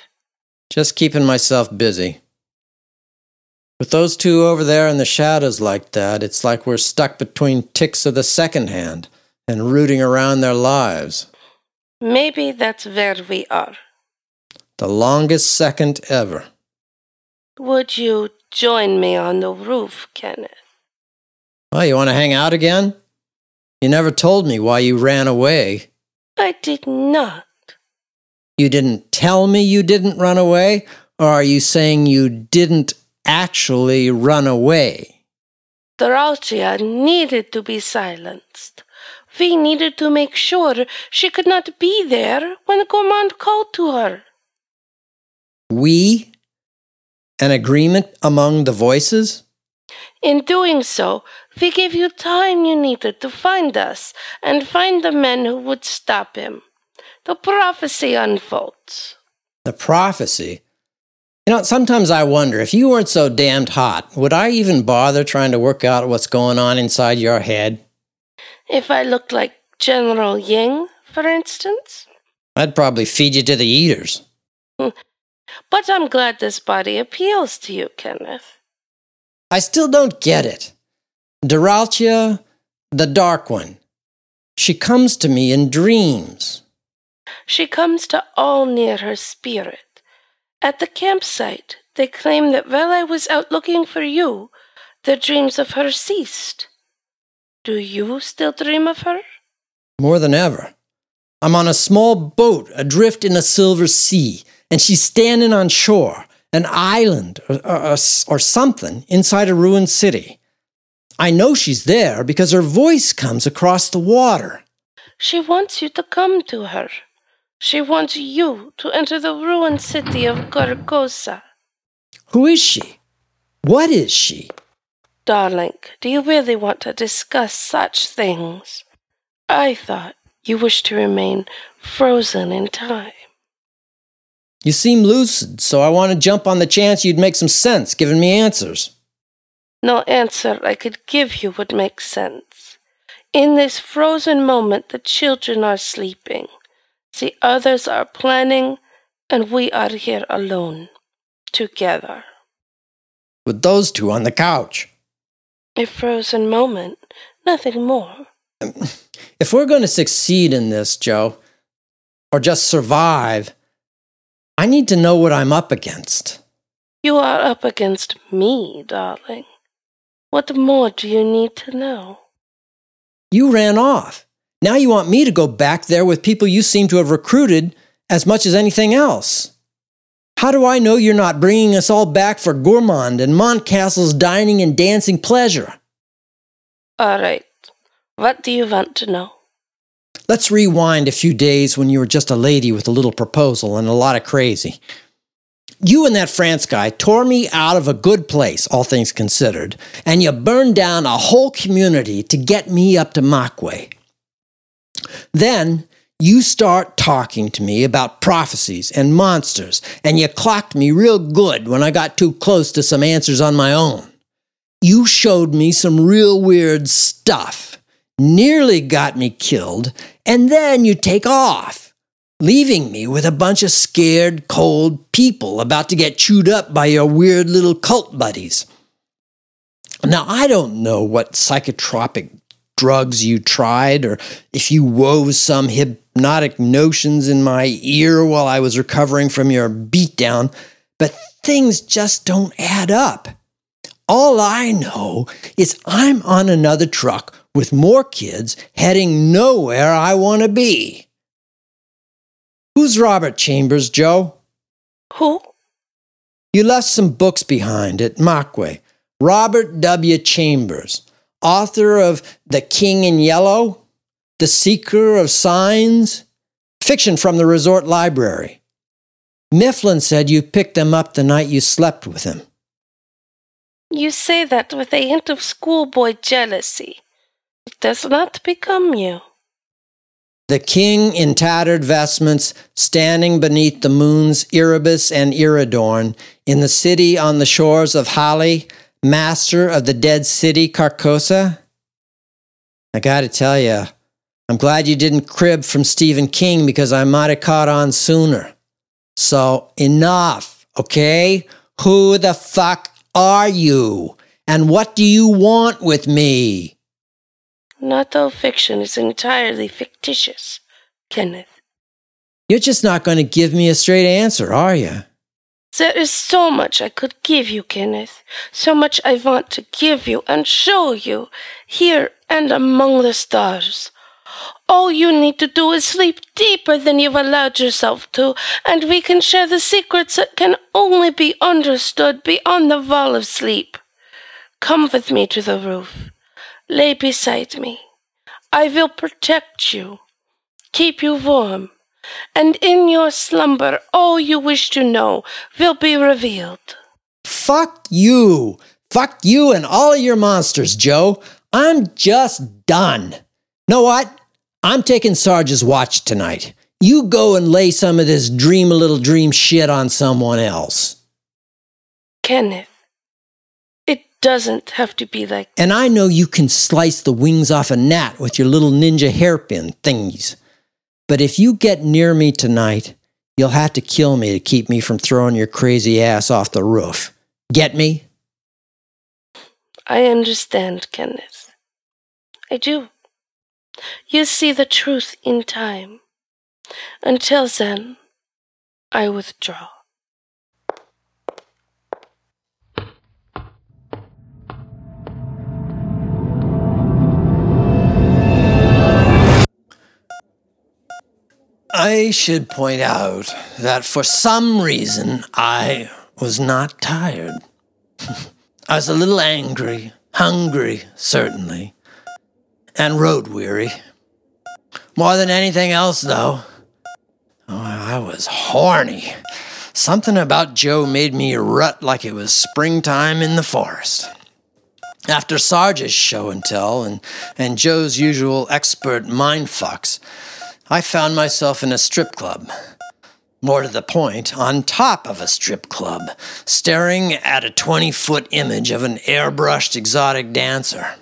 Just keeping myself busy. With those two over there in the shadows like that, it's like we're stuck between ticks of the second hand and rooting around their lives. Maybe that's where we are. The longest second ever. Would you join me on the roof, Kenneth? Oh, you want to hang out again? You never told me why you ran away. I did not. You didn't tell me you didn't run away? Or are you saying you didn't actually run away? Doralcia needed to be silenced. We needed to make sure she could not be there when Gourmand called to her. We? An agreement among the voices? In doing so, we gave you time you needed to find us and find the men who would stop him. The prophecy unfolds. The prophecy? You know, sometimes I wonder if you weren't so damned hot, would I even bother trying to work out what's going on inside your head? If I looked like General Ying, for instance? I'd probably feed you to the eaters. Hmm. But I'm glad this body appeals to you, Kenneth. I still don't get it. Doralcia, the Dark One. She comes to me in dreams. She comes to all near her spirit. At the campsite, they claim that while I was out looking for you, the dreams of her ceased. Do you still dream of her? More than ever. I'm on a small boat adrift in a silver sea, and she's standing on shore, an island or, or, or something inside a ruined city. I know she's there because her voice comes across the water. She wants you to come to her. She wants you to enter the ruined city of Carcosa. Who is she? What is she? Darling, do you really want to discuss such things? I thought you wished to remain frozen in time. You seem lucid, so I want to jump on the chance you'd make some sense giving me answers. No answer I could give you would make sense. In this frozen moment, the children are sleeping. The others are planning, and we are here alone, together. With those two on the couch. A frozen moment, nothing more. If we're going to succeed in this, Jo, or just survive, I need to know what I'm up against. You are up against me, darling. What more do you need to know? You ran off. Now you want me to go back there with people you seem to have recruited as much as anything else. How do I know you're not bringing us all back for Gourmand and Montcastle's dining and dancing pleasure? All right. What do you want to know? Let's rewind a few days when you were just a lady with a little proposal and a lot of crazy. You and that France guy tore me out of a good place, all things considered, and you burned down a whole community to get me up to Makwe. Then you start talking to me about prophecies and monsters, and you clocked me real good when I got too close to some answers on my own. You showed me some real weird stuff, nearly got me killed, and then you take off, leaving me with a bunch of scared, cold people about to get chewed up by your weird little cult buddies. Now, I don't know what psychotropic drugs you tried or if you wove some hypnotic notions in my ear while I was recovering from your beatdown, but things just don't add up. All I know is I'm on another truck with more kids heading nowhere I want to be. Who's Robert Chambers, Jo? Who? You left some books behind at Makwe. Robert W. Chambers, author of The King in Yellow, The Seeker of Signs, fiction from the resort library. Mifflin said you picked them up the night you slept with him. You say that with a hint of schoolboy jealousy. Does not become you. The king in tattered vestments, standing beneath the moons Erebus and Iridorn, in the city on the shores of Hali, master of the dead city Carcosa? I gotta tell you, I'm glad you didn't crib from Stephen King because I might have caught on sooner. So, enough, okay? Who the fuck are you? And what do you want with me? Not all fiction is entirely fictitious, Kenneth. You're just not going to give me a straight answer, are you? There is so much I could give you, Kenneth. So much I want to give you and show you, here and among the stars. All you need to do is sleep deeper than you've allowed yourself to, and we can share the secrets that can only be understood beyond the wall of sleep. Come with me to the roof. Lay beside me. I will protect you, keep you warm, and in your slumber all you wish to know will be revealed. Fuck you. Fuck you and all your monsters, Jo. I'm just done. Know what? I'm taking Sarge's watch tonight. You go and lay some of this dream a little dream shit on someone else. Kenneth, doesn't have to be like And I know you can slice the wings off a gnat with your little ninja hairpin thingies. But if you get near me tonight, you'll have to kill me to keep me from throwing your crazy ass off the roof. Get me? I understand, Kenneth. I do. You'll see the truth in time. Until then, I withdraw. I should point out that for some reason I was not tired. I was a little angry, hungry, certainly, and road weary. More than anything else, though, oh, I was horny. Something about Jo made me rut like it was springtime in the forest. After Sarge's show and tell and, and Jo's usual expert mind fucks, I found myself in a strip club. More to the point, on top of a strip club, staring at a 20 foot image of an airbrushed exotic dancer.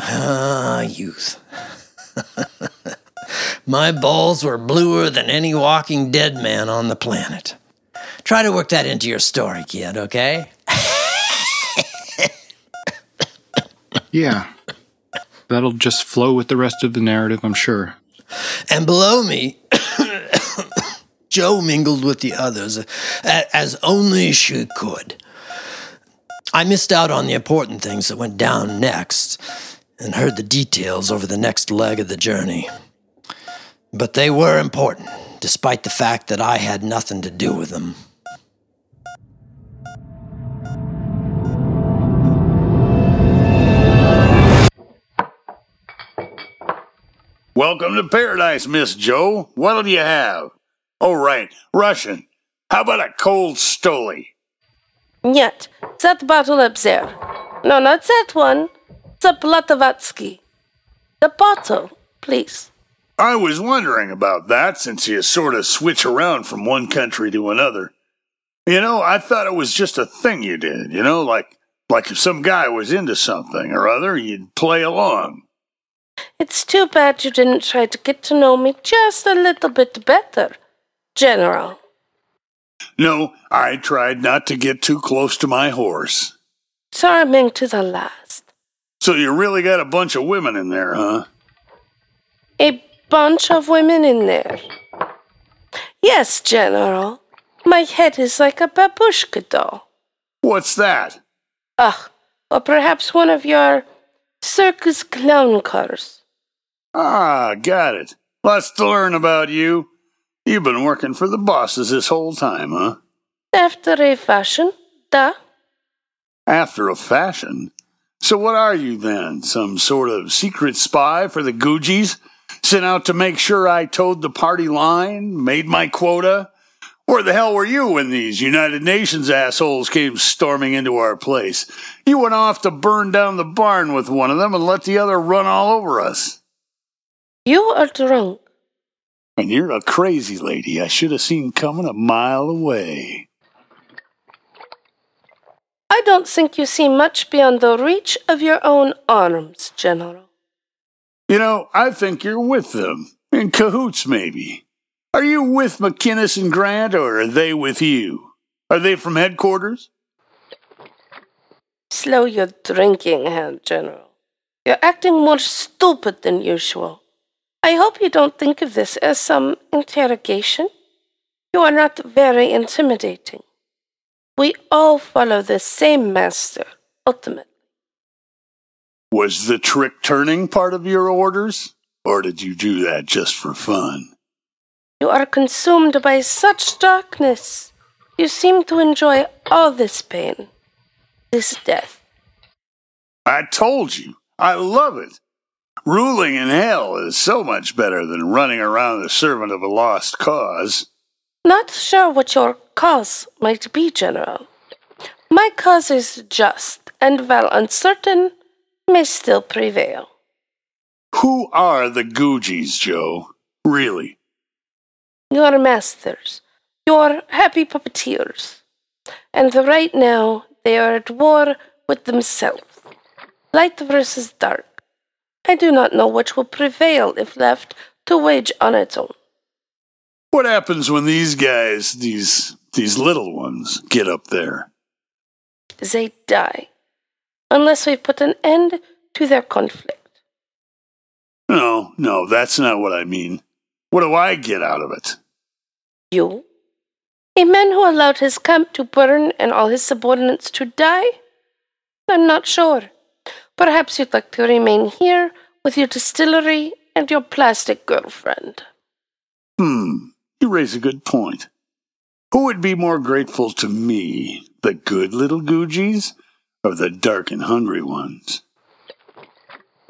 Ah, youth. My balls were bluer than any walking dead man on the planet. Try to work that into your story, kid, okay? Yeah. That'll just flow with the rest of the narrative, I'm sure. And below me, Jo mingled with the others as only she could. I missed out on the important things that went down next and heard the details over the next leg of the journey. But they were important, despite the fact that I had nothing to do with them. Welcome to paradise, Miss Jo. What'll you have? Oh, right, Russian. How about a cold stoli? Yet, that bottle up there. No, not that one. The Blatovatsky. The bottle, please. I was wondering about that since you sort of switch around from one country to another. You know, I thought it was just a thing you did, you know, like like if some guy was into something or other, you'd play along. It's too bad you didn't try to get to know me just a little bit better, General. No, I tried not to get too close to my horse. Charming to the last. So you really got a bunch of women in there, huh? A bunch of women in there. Yes, General. My head is like a babushka doll. What's that? Ugh, or perhaps one of your circus clown cars. Ah, got it. Lots to learn about you. You've been working for the bosses this whole time, huh? After a fashion, duh. After a fashion? So what are you then? Some sort of secret spy for the Googies? Sent out to make sure I towed the party line? Made my quota? Where the hell were you when these United Nations assholes came storming into our place? You went off to burn down the barn with one of them and let the other run all over us. You are drunk. And you're a crazy lady I should have seen coming a mile away. I don't think you see much beyond the reach of your own arms, General. You know, I think you're with them. In cahoots, maybe. Are you with McInnes and Grant, or are they with you? Are they from headquarters? Slow your drinking, Herr General. You're acting more stupid than usual. I hope you don't think of this as some interrogation. You are not very intimidating. We all follow the same master, ultimately. Was the trick turning part of your orders? Or did you do that just for fun? You are consumed by such darkness. You seem to enjoy all this pain, this death. I told you, I love it. Ruling in hell is so much better than running around the servant of a lost cause. Not sure what your cause might be, General. My cause is just, and while uncertain, may still prevail. Who are the Googies, Jo? Really? Your masters, your happy puppeteers. And right now, they are at war with themselves. Light versus dark. I do not know which will prevail if left to wage on its own. What happens when these guys, these these little ones, get up there? They die, unless we put an end to their conflict. No, no, that's not what I mean. What do I get out of it? You? A man who allowed his camp to burn and all his subordinates to die? I'm not sure. Perhaps you'd like to remain here with your distillery and your plastic girlfriend. Hmm, you raise a good point. Who would be more grateful to me, the good little Googies, or the dark and hungry ones?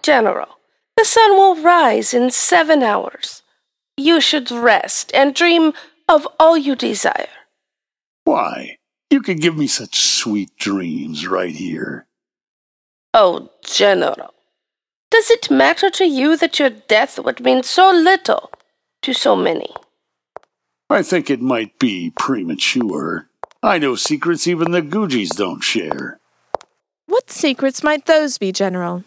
General, the sun will rise in seven hours. You should rest and dream of all you desire. Why? You could give me such sweet dreams right here. Oh, General, does it matter to you that your death would mean so little to so many? I think it might be premature. I know secrets even the Googies don't share. What secrets might those be, General?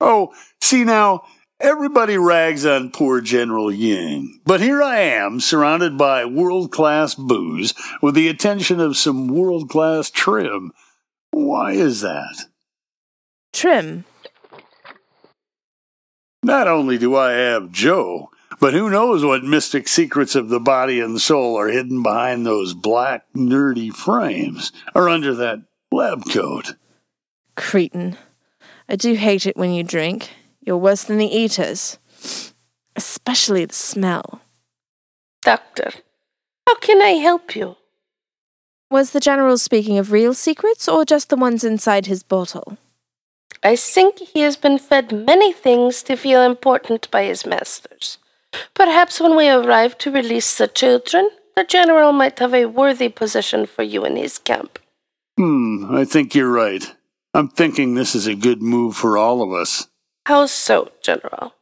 Oh, see now, everybody rags on poor General Ying. But here I am, surrounded by world class booze, with the attention of some world class trim. Why is that? Trim. Not only do I have Jo, but who knows what mystic secrets of the body and soul are hidden behind those black, nerdy frames or under that lab coat? Cretin. I do hate it when you drink. You're worse than the eaters. Especially the smell. Doctor, how can I help you? Was the General speaking of real secrets or just the ones inside his bottle? I think he has been fed many things to feel important by his masters. Perhaps when we arrive to release the children, the general might have a worthy position for you in his camp. Hmm, I think you're right. I'm thinking this is a good move for all of us. How so, General?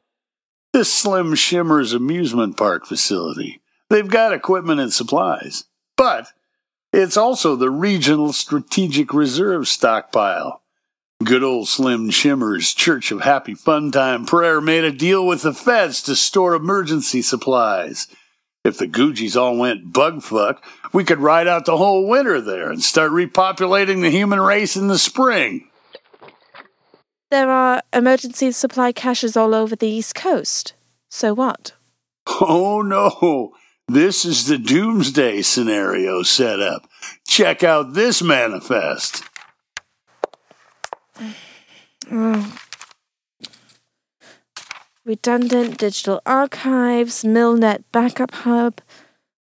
This Slim Shimmer's amusement park facility. They've got equipment and supplies. But it's also the regional strategic reserve stockpile. Good old Slim Shimmer's Church of Happy Fun Time Prayer made a deal with the feds to store emergency supplies. If the Googies all went bugfuck, we could ride out the whole winter there and start repopulating the human race in the spring. There are emergency supply caches all over the East Coast. So what? Oh no! This is the doomsday scenario set up. Check out this manifest. Oh. Redundant digital archives, Milnet backup hub,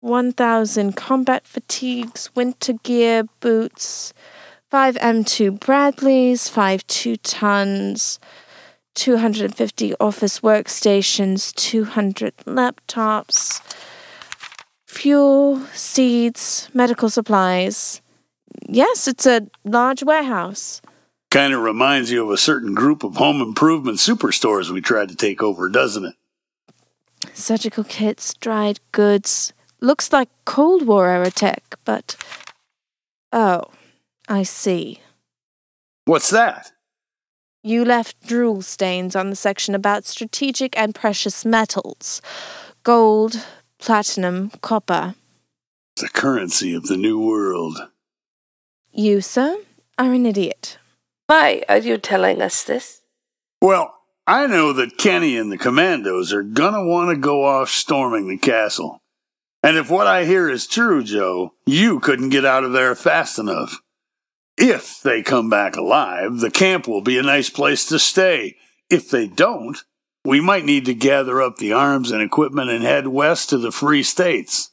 1,000 combat fatigues, winter gear, boots, 5 M2 Bradleys, 5 2 tons, 250 office workstations, 200 laptops, fuel, seeds, medical supplies. Yes, it's a large warehouse. Kind of reminds you of a certain group of home improvement superstores we tried to take over, doesn't it? Surgical kits, dried goods. Looks like Cold War era tech, but. Oh, I see. What's that? You left drool stains on the section about strategic and precious metals gold, platinum, copper. The currency of the new world. You, sir, are an idiot. Why are you telling us this? Well, I know that Kenny and the commandos are gonna want to go off storming the castle. And if what I hear is true, Jo, you couldn't get out of there fast enough. If they come back alive, the camp will be a nice place to stay. If they don't, we might need to gather up the arms and equipment and head west to the Free States.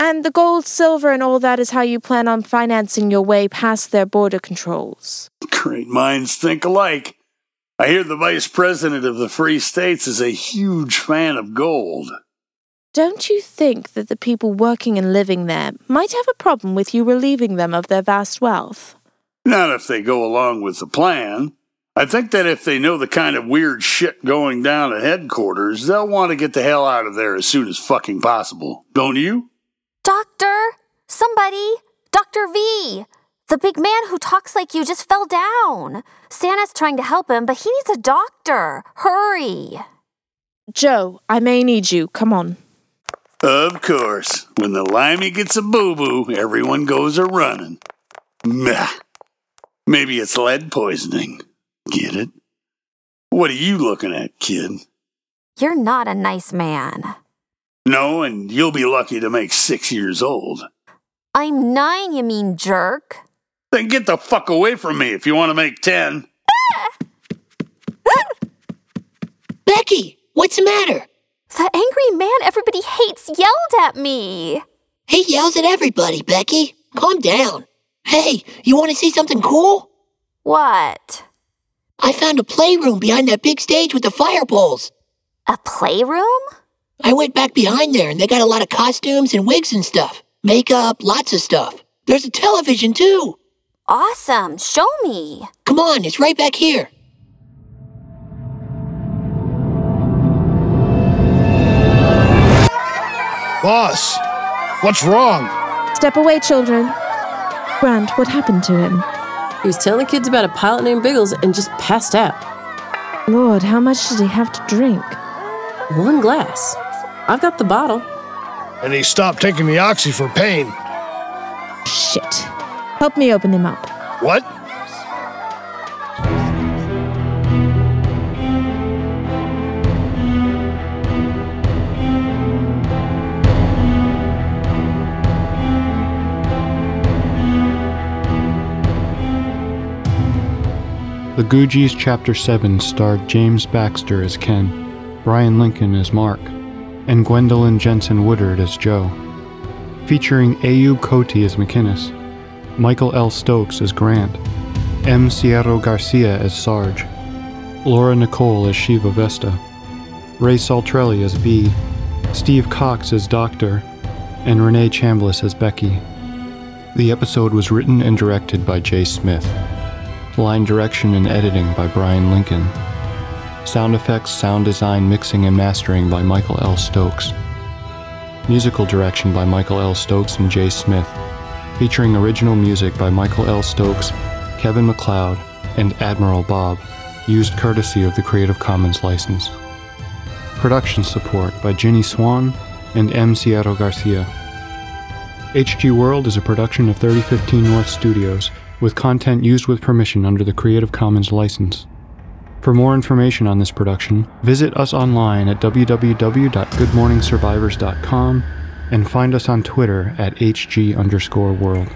And the gold, silver, and all that is how you plan on financing your way past their border controls. Great minds think alike. I hear the vice president of the Free States is a huge fan of gold. Don't you think that the people working and living there might have a problem with you relieving them of their vast wealth? Not if they go along with the plan. I think that if they know the kind of weird shit going down at headquarters, they'll want to get the hell out of there as soon as fucking possible. Don't you? Doctor! Somebody! Dr. V! The big man who talks like you just fell down. Santa's trying to help him, but he needs a doctor. Hurry! Jo, I may need you. Come on. Of course. When the limey gets a boo boo, everyone goes a running. Meh. Maybe it's lead poisoning. Get it? What are you looking at, kid? You're not a nice man. No, and you'll be lucky to make six years old. I'm nine, you mean jerk. Then get the fuck away from me if you want to make ten. Becky, what's the matter? The angry man everybody hates yelled at me. He yells at everybody, Becky. Calm down. Hey, you want to see something cool? What? I found a playroom behind that big stage with the fire poles. A playroom? I went back behind there and they got a lot of costumes and wigs and stuff. Makeup, lots of stuff. There's a television too. Awesome. Show me. Come on, it's right back here. Boss, what's wrong? Step away, children. Grant, what happened to him? He was telling the kids about a pilot named Biggles and just passed out. Lord, how much did he have to drink? One glass. I've got the bottle. And he stopped taking the oxy for pain. Shit. Help me open him up. What? The Googies Chapter 7 starred James Baxter as Ken, Bryan Lincoln as Mark, and Gwendolyn Jensen Woodard as Jo. Featuring Ayoub Khote as McInnes, Michael L. Stokes as Grant, M. Sieiro Garcia as Sarge, Laura Nicole as Shiva Vesta, Ray Saltrelli as B, Steve Cox as Doctor, and Renee Chambliss as Becky. The episode was written and directed by Jay Smith. Line direction and editing by Bryan Lincoln. Sound effects, sound design, mixing, and mastering by Michael L. Stokes. Musical direction by Michael L. Stokes and Jay Smith. Featuring original music by Michael L. Stokes, Kevin MacLeod, and Admiral Bob, used courtesy of the Creative Commons license. Production support by Ginny Swan and M. Sieiro Garcia. HG World is a production of 3015 North Studios with content used with permission under the Creative Commons license. For more information on this production, visit us online at www.goodmorningsurvivors.com and find us on Twitter at HG underscore world.